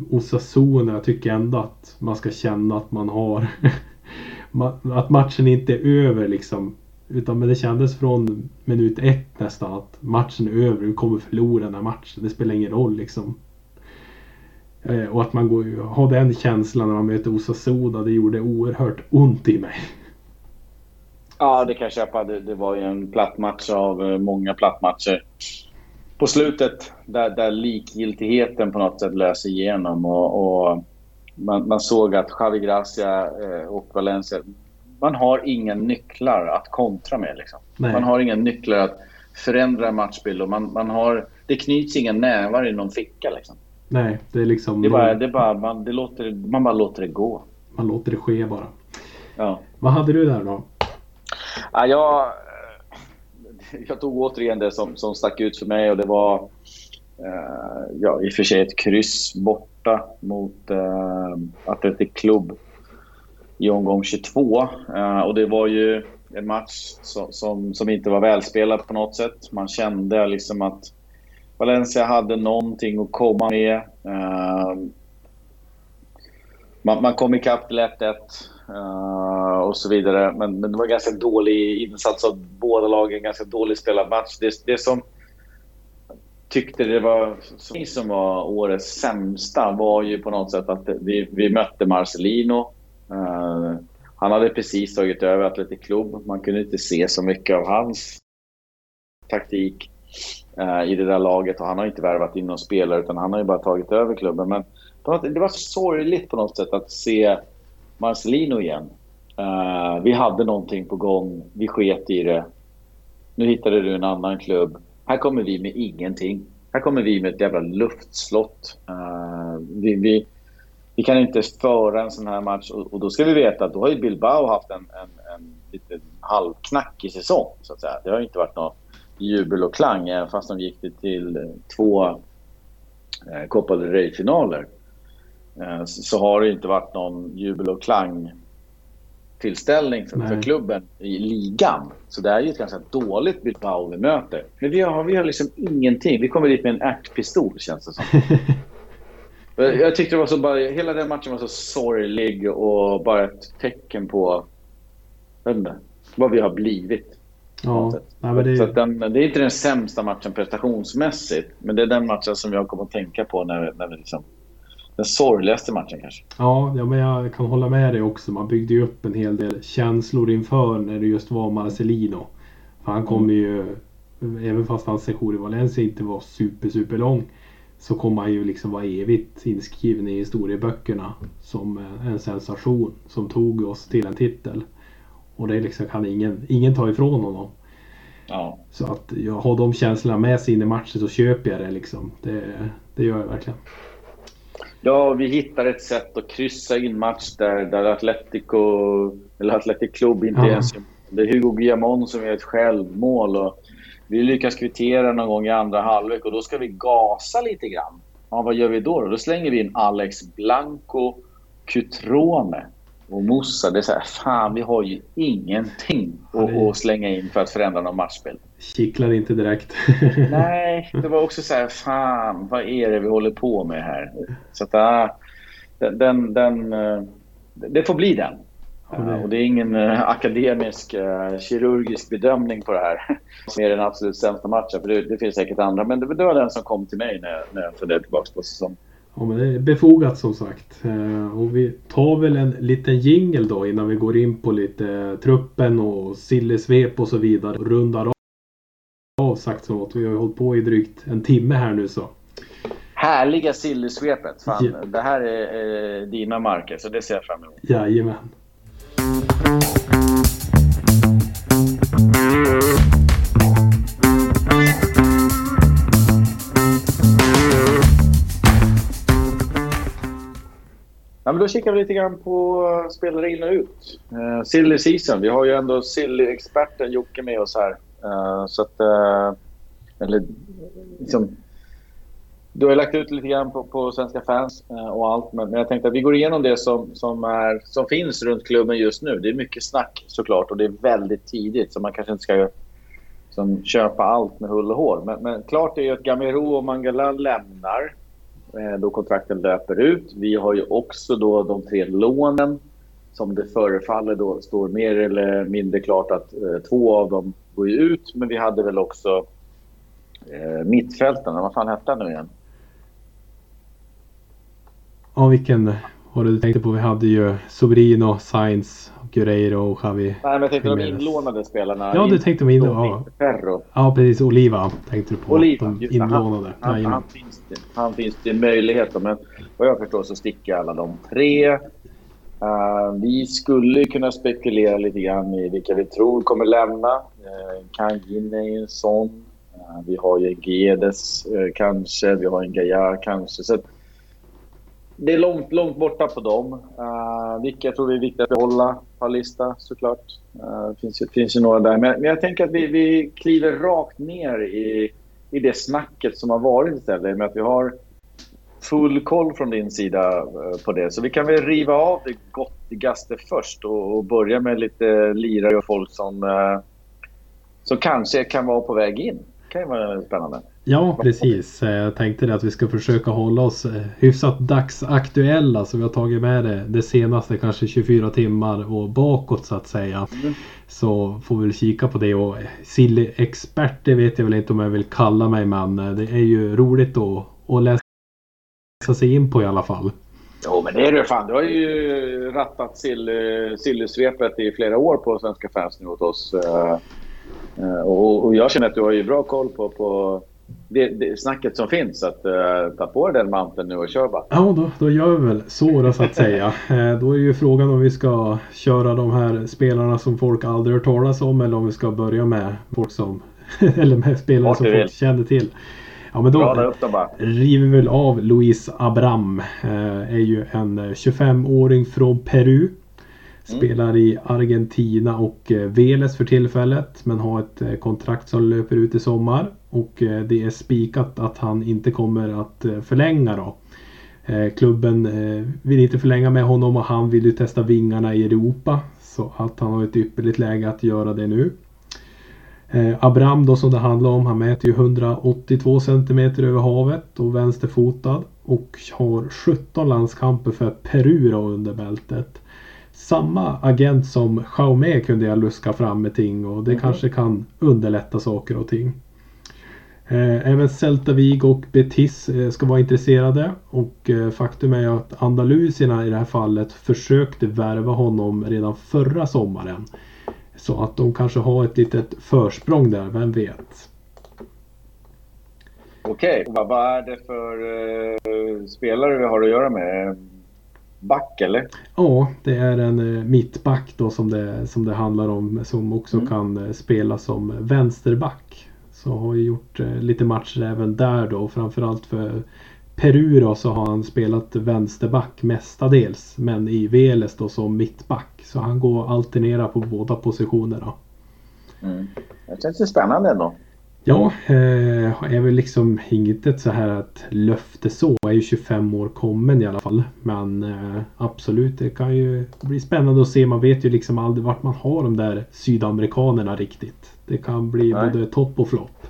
Osasuna, jag tycker ändå att man ska känna att man har... att matchen inte är över liksom. Utan men det kändes från minut ett nästan att matchen är över. Vi kommer förlora den här matchen. Det spelar ingen roll liksom. Eh, och att man går, har den känslan när man möter Osasuna, det gjorde oerhört ont i mig. Ja, det kan jag köpa. Det, det var ju en platt match av eh, många plattmatcher. På slutet, där, där likgiltigheten på något sätt löser igenom och, och man, man, såg att Javi Gracia eh, och Valencia, man har inga nycklar att kontra med. Liksom. Man har inga nycklar att förändra matchbild och man, man har, det knyts inga nävar i någon ficka. Liksom. Nej, det är liksom... Det är bara, det är bara, man, det låter, man bara låter det gå. Man låter det ske bara. Ja. Vad hade du där då? Ja, jag, jag tog återigen det som, som stack ut för mig och det var eh, ja, i och för sig ett kryss borta mot eh, Athletic Club i omgång 22. Eh, och det var ju en match som, som, som, inte var välspelad på något sätt. Man kände liksom att Valencia hade någonting att komma med. Eh, man, man kom ikapp till 1-1. Eh, och så vidare. Men, men, det var ganska dålig insats av båda lagen, ganska dålig spelad match. Det, det som tyckte det var som, som var årets sämsta var ju på något sätt att vi, vi mötte Marcelino. Uh, han hade precis tagit över Atletic Club. Man kunde inte se så mycket av hans taktik uh, i det där laget. Och han har inte värvat in någon spelare utan han har ju bara tagit över klubben. Men det var sorgligt på något sätt att se Marcelino igen. Uh, vi hade någonting på gång. Vi sket i det. Nu hittade du en annan klubb. Här kommer vi med ingenting. Här kommer vi med ett jävla luftslott. Uh, vi, vi, vi, kan inte föra en sån här match. Och, och, då ska vi veta att då har ju Bilbao haft en, en, en lite halvknackig säsong. Så att säga. Det har inte varit något jubel och klang även fast de gick till två eh, Copa del Rey-finaler eh, så har det inte varit någon jubel och klang tillställning för, för, klubben i ligan. Så det är ju ett ganska dåligt Bilbao vi möter. Men vi har, vi har liksom ingenting. Vi kommer dit med en ärtpistol känns det som. jag tyckte det var så bara, hela den matchen var så sorglig och bara ett tecken på inte, vad vi har blivit. Ja, nej, det... Så den, det är inte den sämsta matchen prestationsmässigt. Men det är den matchen som jag kommer att tänka på när, när vi liksom den sorgligaste matchen kanske. Ja, ja, men jag kan hålla med dig också. Man byggde ju upp en hel del känslor inför när det just var Marcelino. För han kom mm. ju, även fast hans sejour i Valencia inte var super, super lång. Så kommer han ju liksom vara evigt inskriven i historieböckerna som en sensation som tog oss till en titel. Och det liksom kan ingen, ingen ta ifrån honom. Ja. Så att jag har de känslorna med sig in i matchen så köper jag det liksom. Det, det gör jag verkligen. Ja, vi hittar ett sätt att kryssa in match där, där Atletico, eller Athletic Club inte ja. ens... Det är Hugo Guillamon som gör ett självmål och vi lyckas kvittera någon gång i andra halvlek och då ska vi gasa lite grann. Ja, vad gör vi då? Då slänger vi in Alex Blanco Cutrone och Musa. Det är så här, fan vi har ju ingenting att, att slänga in för att förändra någon matchspel. Kittlar inte direkt. Nej, det var också så här, fan vad är det vi håller på med här? Så att, äh, den, den, äh, det får bli den. Mm. Och det är ingen uh, akademisk uh, kirurgisk bedömning på det här. Som är den absolut sämsta matchen. För det, det finns säkert andra. Men det, det var den som kom till mig när, när jag funderade tillbaka på säsongen. Ja men det är befogat som sagt. Uh, och vi tar väl en liten jingel då innan vi går in på lite truppen och sillesvep och så vidare. Och rundar av sagt som att vi har hållit på i drygt en timme här nu så. Härliga sillesvepet. Fan, ja. Det här är dina marker så det ser jag fram emot. Jajamän. Ja, men då kikar vi lite grann på spelare in och ut. Uh, silly season. Vi har ju ändå silly-experten Jocke med oss här. Uh, så att... Uh, eller liksom, du har lagt ut lite grann på, på svenska fans eh, och allt. Men, men, jag tänkte att vi går igenom det som, som, är, som finns runt klubben just nu. Det är mycket snack såklart och det är väldigt tidigt. Så man kanske inte ska som, köpa allt med hull och hår. Men, men klart är ju att Gamero och Mangala lämnar. Eh, då kontrakten löper ut. Vi har ju också då de tre lånen som det förefaller då står mer eller mindre klart att eh, två av dem går ut. Men vi hade väl också eh, mittfälten. Vad fan hette han nu igen? Ja, vilken var det du tänkte på? Vi hade ju Sobrino, Sainz, Guerreiro och Javi. Nej, men jag tänkte de inlånade spelarna. Ja, du tänkte de inlånade. Ja. ja, precis. Oliva tänkte du på. Oliva, de inlånade. Han, han, han, finns det, han finns det möjligheter. Men vad jag förstår så sticker alla de tre. Uh, vi skulle kunna spekulera lite grann i vilka vi tror kommer lämna. Uh, Kangin är en sån. Uh, vi har ju Gedes uh, kanske. Vi har en Gaia kanske. Så det är långt, långt borta på dem. Uh, vilka jag tror det är viktigt att behålla på lista såklart. Uh, det finns, finns ju några där. Men, men jag tänker att vi, vi kliver rakt ner i, i det snacket som har varit istället. Med att vi har full koll från din sida eh, på det. Så vi kan väl riva av det gottigaste först och, och börja med lite lirare och folk som, uh, som kanske kan vara på väg in. Det kan ju vara spännande. Ja, precis. Eh, jag tänkte att vi ska försöka hålla oss eh, hyfsat dagsaktuella. Så vi har tagit med det, det senaste kanske 24 timmar och bakåt så att säga. Mm. Så får vi väl kika på det. Och Silly-expert, det vet jag väl inte om jag vill kalla mig. Men eh, det är ju roligt att, att läsa sig in på i alla fall. Jo, men det är det fan. Du har ju rattat Silly-svepet i flera år på Svenska fans nu åt oss. Och, jag känner att du har ju bra koll på, på det, det snacket som finns. Att uh, ta på den manteln nu och kör bara. Ja, då, då gör vi väl så då, så att säga. uh, då är ju frågan om vi ska köra de här spelarna som folk aldrig hört talas om eller om vi ska börja med folk som eller med spelare som folk känner till. Ja men då river vi väl av Luis Abram. Uh, är ju en 25-åring från Peru. Mm. Spelar i Argentina och eh, Veles för tillfället men har ett eh, kontrakt som löper ut i sommar. Och eh, det är spikat att han inte kommer att förlänga då. Klubben vill inte förlänga med honom och han vill ju testa vingarna i Europa. Så att han har ett ypperligt läge att göra det nu. Abram då som det handlar om, han mäter ju 182 cm över havet och vänsterfotad. Och har 17 landskamper för Peru då under bältet samma agent som Xiaomi kunde jag luska fram med ting och det mm. kanske kan underlätta saker och ting. Eh, även Celta Vigo och Betis eh, ska vara intresserade och eh, faktum är att Andalusierna i det här fallet försökte värva honom redan förra sommaren. Så att de kanske har ett litet försprång där, vem vet? Okej, okay. vad är det för spelare vi har att göra med? Back eller? Ja, det är en eh, mittback då som det, som det handlar om som också mm. kan eh, spela som vänsterback. Så har ju gjort eh, lite matcher även där då framförallt för Peru då så har han spelat vänsterback mestadels men i Veles då som mittback. Så han går alternera på båda positionerna. Mm. Det känns ju spännande ändå. Ja, eh, är väl liksom inget så här att löfte så. är ju 25 år kommen i alla fall. Men eh, absolut, det kan ju bli spännande att se. Man vet ju liksom aldrig vart man har de där sydamerikanerna riktigt. Det kan bli Nej. både topp och flopp.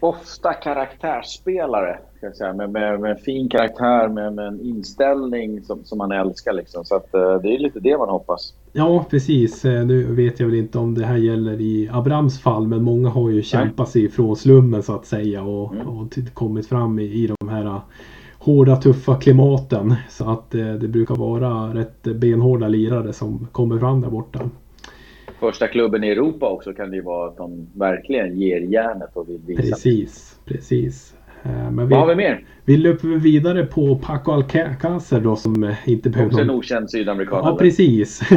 Ofta karaktärsspelare. Ska jag säga, med, med, med en fin karaktär, med, med en inställning som, som man älskar. Liksom. Så att, eh, det är lite det man hoppas. Ja, precis. Eh, nu vet jag väl inte om det här gäller i Abrams fall, men många har ju kämpat sig ifrån slummen så att säga och, mm. och kommit fram i, i de här eh, hårda tuffa klimaten. Så att eh, det brukar vara rätt benhårda lirare som kommer fram där borta. Första klubben i Europa också kan det ju vara att de verkligen ger järnet och vill visa. Precis, precis. Eh, men vi, Vad har vi mer? Vi löper vidare på Paco Alcácer då som inte behöver... Också en okänd sydamerikan. Ja, precis.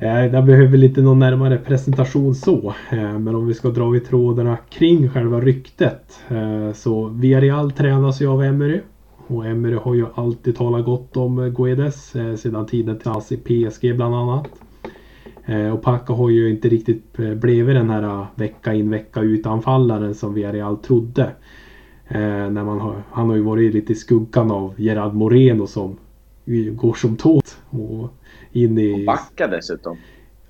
Eh, det behöver lite någon närmare presentation så. Eh, men om vi ska dra i trådarna kring själva ryktet. Så Villarreal tränas ju av Emery. Och Emery har ju alltid talat gott om Guedes sedan tiden tillsammans i PSG bland annat. Och Paco har ju inte riktigt blivit den här vecka in vecka ut anfallaren som Villarreal trodde. Eh, när man har, han har ju varit lite i skuggan av Gerard Moreno som går som tåt. Och in i... Och backar dessutom.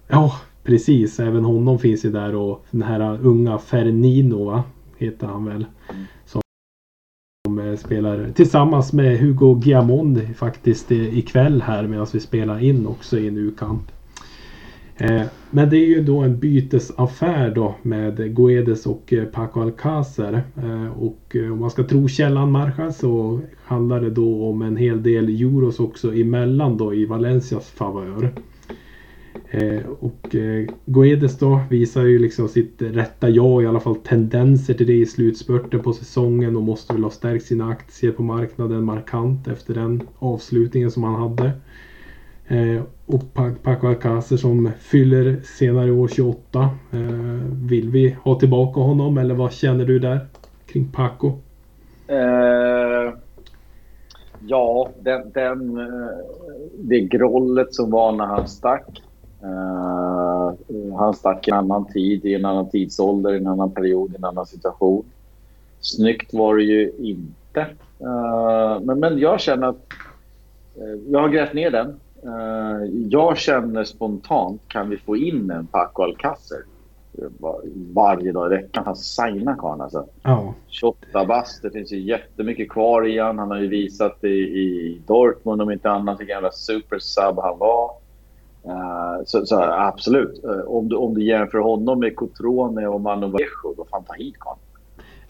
Ja, precis. Även honom finns ju där och den här unga Fernino va? Heter han väl. Mm. Som eh, spelar tillsammans med Hugo Giamond faktiskt ikväll här medan vi spelar in också i en U-kamp. Eh, men det är ju då en bytesaffär då med Guedes och eh, Paco Alcácer. Eh, och eh, om man ska tro källan Marja så handlar det då om en hel del euros också emellan då i Valencias favör. Eh, och Guedes då visar ju liksom sitt rätta jag, i alla fall tendenser till det i slutspurten på säsongen och måste väl ha stärkt sina aktier på marknaden markant efter den avslutningen som han hade. Eh, och Paco Alcacer som fyller senare år 28. Eh, vill vi ha tillbaka honom eller vad känner du där kring Paco? Eh, ja, den, den, eh, det grollet som var när han stack. Eh, han stack i en annan tid, i en annan tidsålder, i en annan period, i en annan situation. Snyggt var det ju inte. Eh, men, men jag känner att eh, jag har grävt ner den jag känner spontant, kan vi få in en Paco Alcacer var, varje dag i veckan? Han signar karln alltså. Ja. 28 bast, det finns ju jättemycket kvar i han. Han har ju visat i, i Dortmund om inte annat vilken jävla supersub han var. Uh, så, så, absolut, uh, om, du, om du jämför honom med Cotrone och Manu Vallejo, då fan ta hit karln.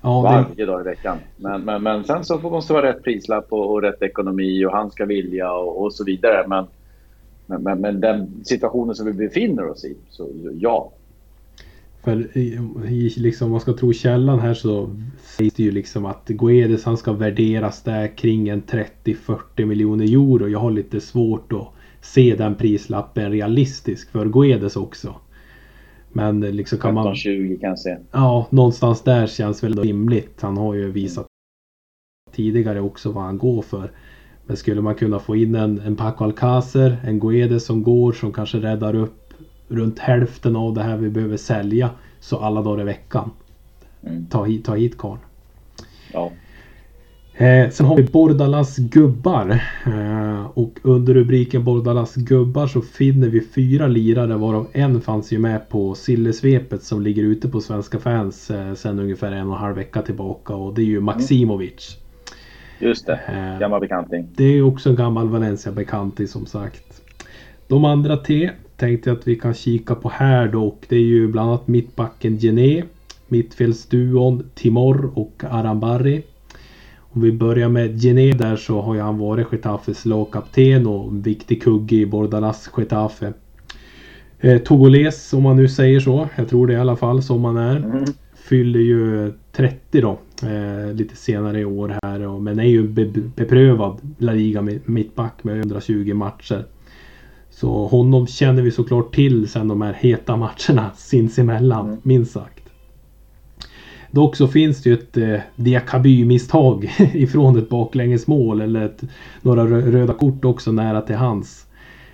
Ja, Varje det... dag i veckan. Men, men, men sen så måste det vara rätt prislapp och, och rätt ekonomi och han ska vilja och, och så vidare. Men men, men, men, den situationen som vi befinner oss i, så ja. För i, liksom, om man ska tro källan här så sägs det ju liksom att Guedes han ska värderas där kring en 30-40 miljoner euro. Jag har lite svårt att se den prislappen realistisk för Guedes också. Men liksom kan man... 20 kanske. Ja, någonstans där känns väl rimligt. Han har ju visat tidigare också vad han går för. Men skulle man kunna få in en, en Paco Alcacer, en Guedes som går som kanske räddar upp runt hälften av det här vi behöver sälja. Så alla dagar i veckan. Mm. Ta hit, ta hit karln. Ja. Eh, sen har vi Bordalas gubbar. Eh, och under rubriken Bordalas gubbar så finner vi fyra lirare varav en fanns ju med på Sillesvepet som ligger ute på Svenska fans eh, sen ungefär en och en halv vecka tillbaka. Och det är ju mm. Maximovic. Just det, eh, gammal bekanting. Det är också en gammal Valencia-bekanting som sagt. De andra T tänkte jag att vi kan kika på här då. Och det är ju bland annat mittbacken Gené. Mittfältsduon Timor och Arambarri. Om vi börjar med Gené där så har ju han varit Getafes lagkapten och en viktig kugge i Bordalas Getafe. Eh, Togoles om man nu säger så. Jag tror det i alla fall som man är. Mm. Fyller ju 30 då. Eh, lite senare i år här. Och, men är ju be beprövad La Liga mittback med 120 matcher. Så honom känner vi såklart till sen de här heta matcherna sinsemellan, mm. minst sagt. Dock så finns det ju ett eh, Diakaby-misstag ifrån ett baklängesmål eller ett, några röda kort också nära till hans.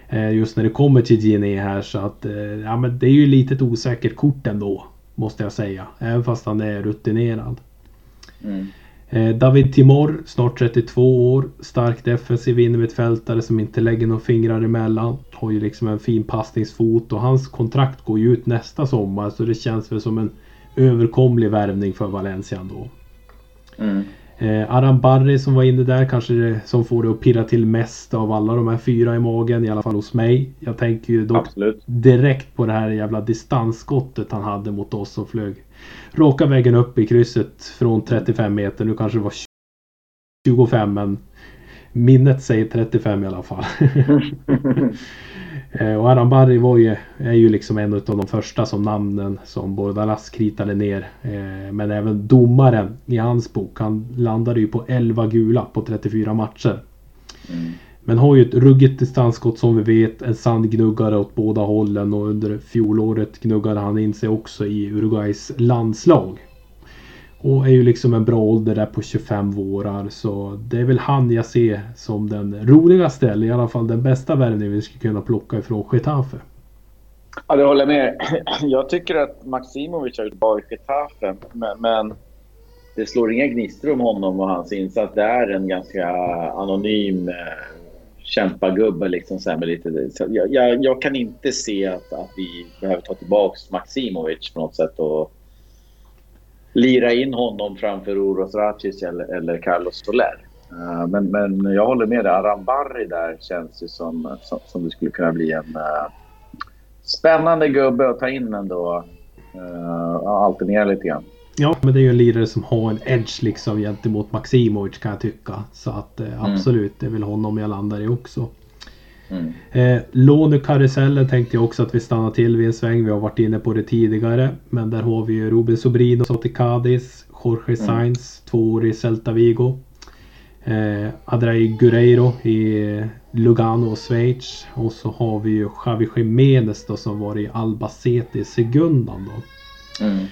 Eh, just när det kommer till Gine här så att eh, ja, men det är ju lite ett osäkert kort ändå. Måste jag säga. Även fast han är rutinerad. Mm. Eh, David Timor, snart 32 år. Stark defensiv innermittfältare som inte lägger några fingrar emellan. Har ju liksom en fin passningsfot och hans kontrakt går ju ut nästa sommar så det känns väl som en överkomlig värvning för Valencia ändå. Mm. Eh, Aram Barry som var inne där kanske det, som får det att pirra till mest av alla de här fyra i magen. I alla fall hos mig. Jag tänker ju dock Absolut. direkt på det här jävla distansskottet han hade mot oss som flög raka vägen upp i krysset från 35 meter. Nu kanske det var 25 men minnet säger 35 i alla fall. Eh, och Aram Barry var ju, är ju liksom en av de första som namnen som Bordalas kritade ner. Eh, men även domaren i hans bok. Han landade ju på 11 gula på 34 matcher. Mm. Men har ju ett ruggigt distansskott som vi vet. En sandgnuggare åt båda hållen och under fjolåret gnuggade han in sig också i Uruguays landslag. Och är ju liksom en bra ålder där på 25 vårar. Så det är väl han jag ser som den roligaste eller i alla fall den bästa värvningen vi skulle kunna plocka ifrån Getafe. Ja, det håller jag med. Jag tycker att Maximovic har gjort bra i Getafe. Men, det slår inga gnistor om honom och hans insats. Det är en ganska anonym eh, kämpagubbe. Liksom, så med lite, så jag, jag, jag, kan inte se att, att vi behöver ta tillbaka Maximovic på något sätt. Och, lira in honom framför Uros Racic eller, eller Carlos Soler. Uh, men, men jag håller med dig. Arambarri där känns ju som, som, som det skulle kunna bli en uh, spännande gubbe att ta in ändå. Uh, alternera lite grann. Ja, men det är ju en lirare som har en edge liksom gentemot Maximovic kan jag tycka. Så att uh, absolut, det är väl honom jag landar i också. Mm. Eh, lånekarusellen tänkte jag också att vi stannar till vid en sväng. Vi har varit inne på det tidigare. Men där har vi ju Ruben Sobrino som till Cadiz. Jorge mm. Sainz, två år i Celta Vigo. Eh, Adrai Gureiro i Lugano och Schweiz. Och så har vi ju Javi Jiménez då som var i Albacete i Segundan då. Mm.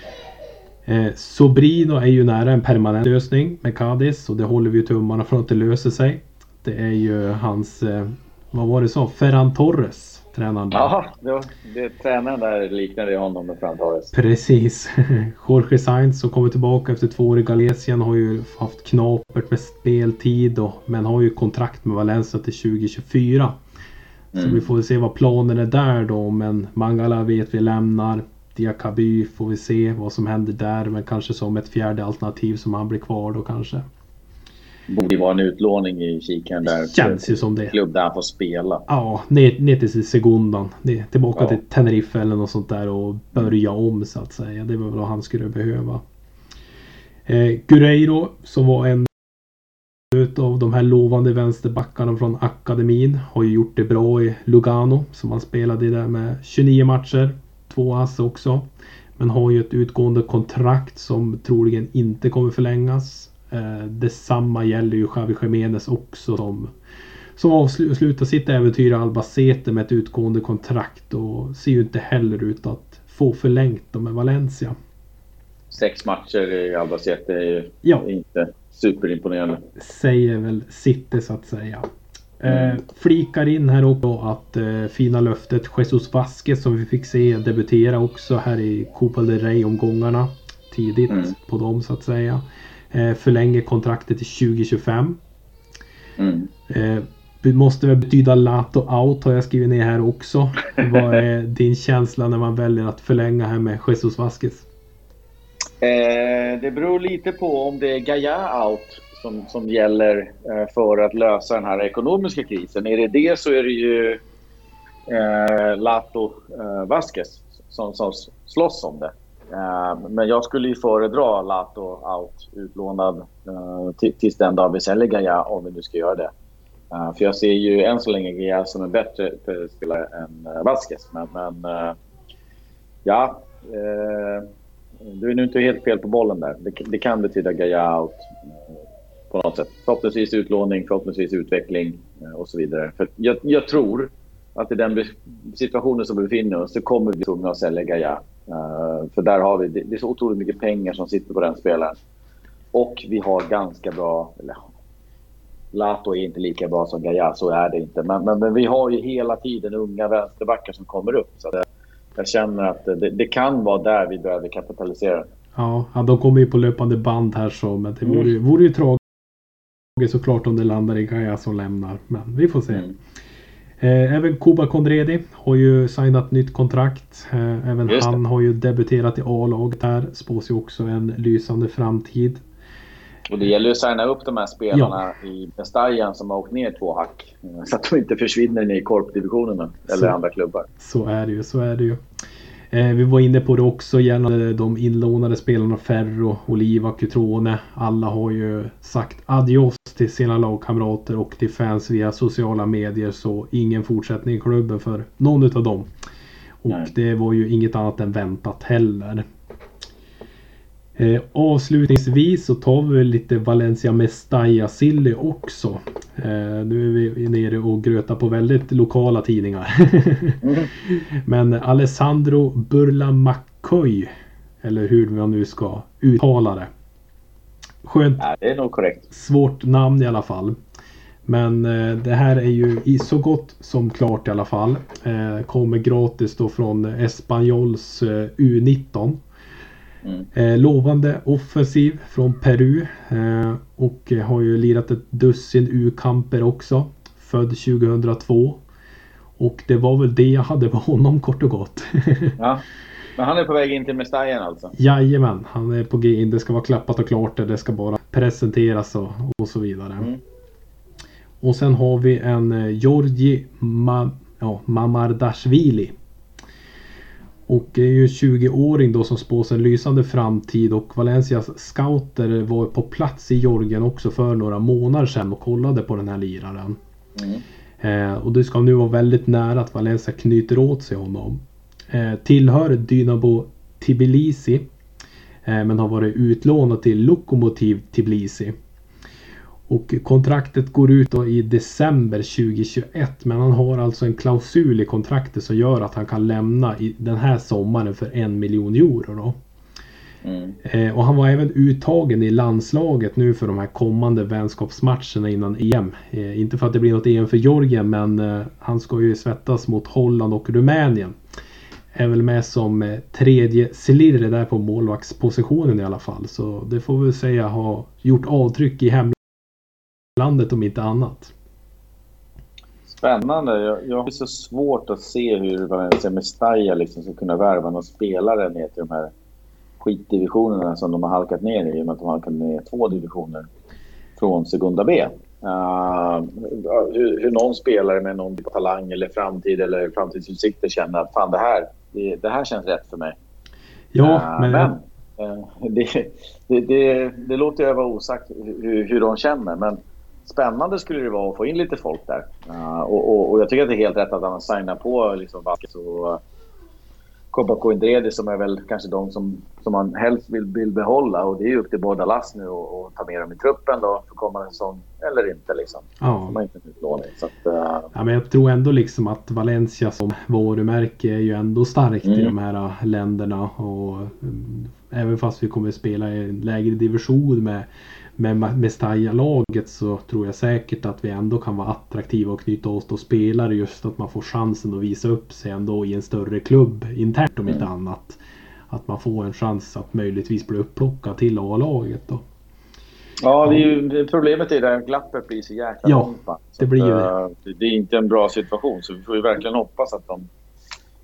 Eh, Sobrino är ju nära en permanent lösning med Cadiz och det håller vi tummarna för att det löser sig. Det är ju hans eh, vad var det så? Ferran Torres tränaren där. Ja, det, det, tränaren där liknade honom med Ferran Torres. Precis. Jorge Sainz som kommer tillbaka efter två år i Galecien har ju haft knapert med speltid och, men har ju kontrakt med Valencia till 2024. Så mm. vi får se vad planen är där då. Men Mangala vet vi lämnar. Diakaby får vi se vad som händer där. Men kanske som ett fjärde alternativ som han blir kvar då kanske borde vara en utlåning i kikaren där. Känns ju som det. Klubb där han får spela. Ja, ner, ner till Segundan. Ner, tillbaka ja. till Tenerife eller något sånt där och börja om så att säga. Det var väl vad han skulle behöva. Eh, Gureiro som var en utav de här lovande vänsterbackarna från akademin har ju gjort det bra i Lugano som han spelade i där med 29 matcher. Två ass också. Men har ju ett utgående kontrakt som troligen inte kommer förlängas. Eh, detsamma gäller ju Xavi Jiménez också som, som avslutar sitt äventyr i Albacete med ett utgående kontrakt och ser ju inte heller ut att få förlängt med Valencia. sex matcher i Albacete är ju Ja. inte superimponerande. säger väl City så att säga. Eh, flikar in här också att eh, fina löftet Jesus Vasquez som vi fick se debutera också här i Copa del Rey-omgångarna. Tidigt Mm. på dem så att säga. Eh, förlänger kontraktet till 2025. Mm. Eh, det måste väl betyda Lato out har jag skrivit ner här också. Vad är din känsla när man väljer att förlänga här med Jesus Vasquez? Eh, det beror lite på om det är Gaia out som, som gäller eh, för att lösa den här ekonomiska krisen. Är det det så är det ju eh, Lato eh, Vasquez som, som slåss om det. Eh, men jag skulle ju föredra Lato out utlånad eh, tills den dag vi säljer Gaia om vi nu ska göra det. Eh, för jag ser ju än så länge Gaia som en bättre spelare än Vasquez. Men, men ja, du är nu inte helt fel på bollen där. Det, det kan betyda Gaia out på något sätt. Förhoppningsvis utlåning, förhoppningsvis utveckling och så vidare. För jag, jag tror att i den situationen som vi befinner oss så kommer vi tvungna att sälja Gaia. Eh, för där har vi, det, det är så otroligt mycket pengar som sitter på den spelaren. Och vi har ganska bra, eller Lato är inte lika bra som Gaia, så är det inte. Men, men, men vi har ju hela tiden unga vänsterbackar som kommer upp. Så eh, jag känner att det, det kan vara där vi behöver kapitalisera. Ja, ja, de kommer ju på löpande band här så men det vore, Mm. vore ju tragiskt såklart om det landar i Gaia som lämnar. Men vi får se. Mm. Eh, även Kuba Kondredi har ju signat nytt kontrakt. Eh, även han har ju debuterat i A-laget här. Spås ju också en lysande framtid. Och det gäller ju att signa upp de här spelarna i Mestajan som har åkt ner två hack. eh, Så att de inte försvinner ner i korpdivisionerna eller Så. andra klubbar. Så är det ju, så är det ju. Eh, vi var inne på det också gällande de inlånade spelarna Ferro, Oliva, Cutrone. Alla har ju sagt adios till sina lagkamrater och till fans via sociala medier. Så ingen fortsättning i klubben för någon utav dem. Och Nej. det var ju inget annat än väntat heller. Eh, avslutningsvis så tar vi lite Valencia Mestalla Silly också. Eh, nu är vi nere och grötar på väldigt lokala tidningar. Men Alessandro Burlamacoy eller hur man nu ska uttala det. Skönt Ja, det är nog korrekt. svårt namn i alla fall. Men eh, det här är ju i så gott som klart i alla fall. Eh, kommer gratis då från Espanyols eh, U19. Mm. Eh, lovande offensiv från Peru. Eh, och har ju lirat ett dussin U-kamper också. Född 2002. Och det var väl det jag hade på honom kort och gott. Ja. Men han är på väg in till Mestajan alltså? Jajamän, han är på G in. Det ska vara klappat och klart. Det ska bara presenteras och, och så vidare. Mm. Och sen har vi en eh, Georgi Ma, ja, Mamardashvili. Och det är ju 20-åring då som spås en lysande framtid och Valencias scouter var på plats i Georgien också för några månader sedan och kollade på den här liraren. Mm. Eh, och det ska nu vara väldigt nära att Valencia knyter åt sig honom. Eh, tillhör Dynamo Tbilisi. Eh, men har varit utlånad till Lokomotiv Tbilisi. Och kontraktet går ut i december 2021. Men han har alltså en klausul i kontraktet som gör att han kan lämna i den här sommaren för en miljon euro. Då. Mm. Eh, och han var även uttagen i landslaget nu för de här kommande vänskapsmatcherna innan EM. Eh, inte för att det blir något EM för Georgien men eh, han ska ju svettas mot Holland och Rumänien. Är väl med som eh, tredje slirre där på målvaktspositionen i alla fall. Så det får vi säga ha gjort avtryck i hemlandet om inte annat. Spännande. Jag, jag har så svårt att se hur Valencia Mestalla liksom ska kunna värva någon spelare ner till de här skitdivisionerna som de har halkat ner i. I och med att de har halkat ner två divisioner från Segunda B. Uh, hur, hur någon spelare med någon typ talang eller framtid eller framtidsutsikter känner att fan det här, det, det här känns rätt för mig. Ja, Eh, men, men eh, det, det, det, det låter jag vara osagt hur, hur de känner. Men spännande skulle det vara att få in lite folk där. Eh, och, och, och jag tycker att det är helt rätt att han signar på liksom Vasquez och Copa Coindrede som är väl kanske de som, som man helst vill, vill behålla. Och det är ju upp till Bordalas nu att ta med dem i truppen då för kommande säsong. Eller inte liksom. Ja. Man inte utlåning. Så att, uh... ja, men jag tror ändå liksom att Valencia som varumärke är ju ändå starkt mm. i de här länderna. Och um, även fast vi kommer spela i en lägre division med med Mestalla-laget så tror jag säkert att vi ändå kan vara attraktiva och knyta oss till spelare just att man får chansen att visa upp sig ändå i en större klubb internt om inte mm. annat. Att man får en chans att möjligtvis bli upplockad till A-laget då. Ja, det är ju, problemet är att glappet blir så jäkla ja, långt. det blir ju det. Eh, det är inte en bra situation så vi får ju verkligen hoppas att de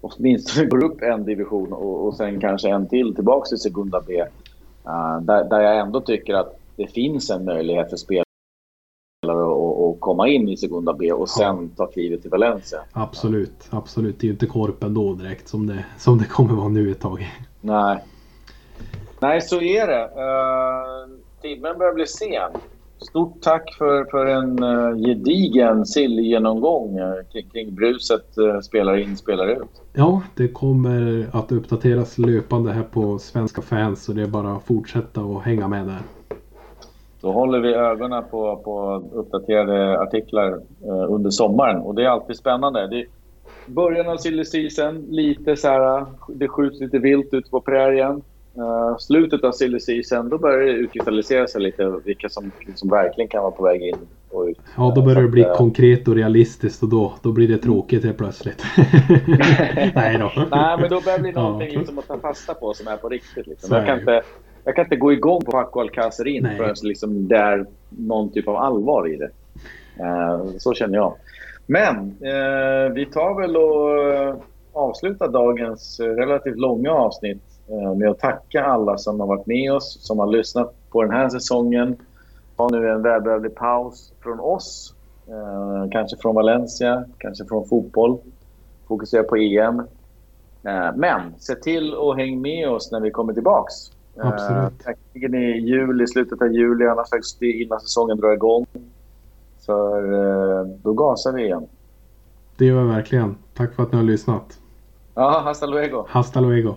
åtminstone går upp en division och, och sen kanske en till tillbaka till Segunda B. Uh, där, där jag ändå tycker att det finns en möjlighet för spelare att komma in i Segunda B och sen ta klivet till Valencia. Absolut, absolut. Det är ju inte korpen då direkt som det, som det kommer vara nu ett tag. Nej. Nej, så är det. Uh, timmen börjar bli sen. Stort tack för, för en uh, gedigen sillgenomgång uh, kring, kring bruset uh, spelar in, spelar ut. Ja, det kommer att uppdateras löpande här på Svenska fans så det är bara att fortsätta och hänga med där. Då håller vi ögonen på, på uppdaterade artiklar eh, under sommaren och det är alltid spännande. Det är början av silly season, lite så här, det skjuts lite vilt ut på prärien. Uh, slutet av silly season, då börjar det utkristallisera sig lite vilka som, som verkligen kan vara på väg in och ut. Ja, då börjar det bli uh, konkret och realistiskt och då, då blir det tråkigt helt plötsligt. Nej då. Nej, men då börjar det bli någonting ja. liksom att ta fasta på som är på riktigt. Liksom. Jag kan inte jag kan inte gå igång på Paco Alcacerin förrän liksom det är någon typ av allvar i det. Uh, så känner jag. Men uh, vi tar väl och uh, avslutar dagens relativt långa avsnitt med att tacka alla som har varit med oss, som har lyssnat på den här säsongen. Ha nu en välbehövlig paus från oss. kanske från Valencia, kanske från fotboll. Fokusera på EM. men se till att hänga med oss när vi kommer tillbaks. Absolut. Säkerligen i juli, slutet av juli, annars augusti innan säsongen drar igång. För eh, då gasar vi igen. Det gör vi verkligen. Tack för att ni har lyssnat. Ja, hasta luego. Hasta luego.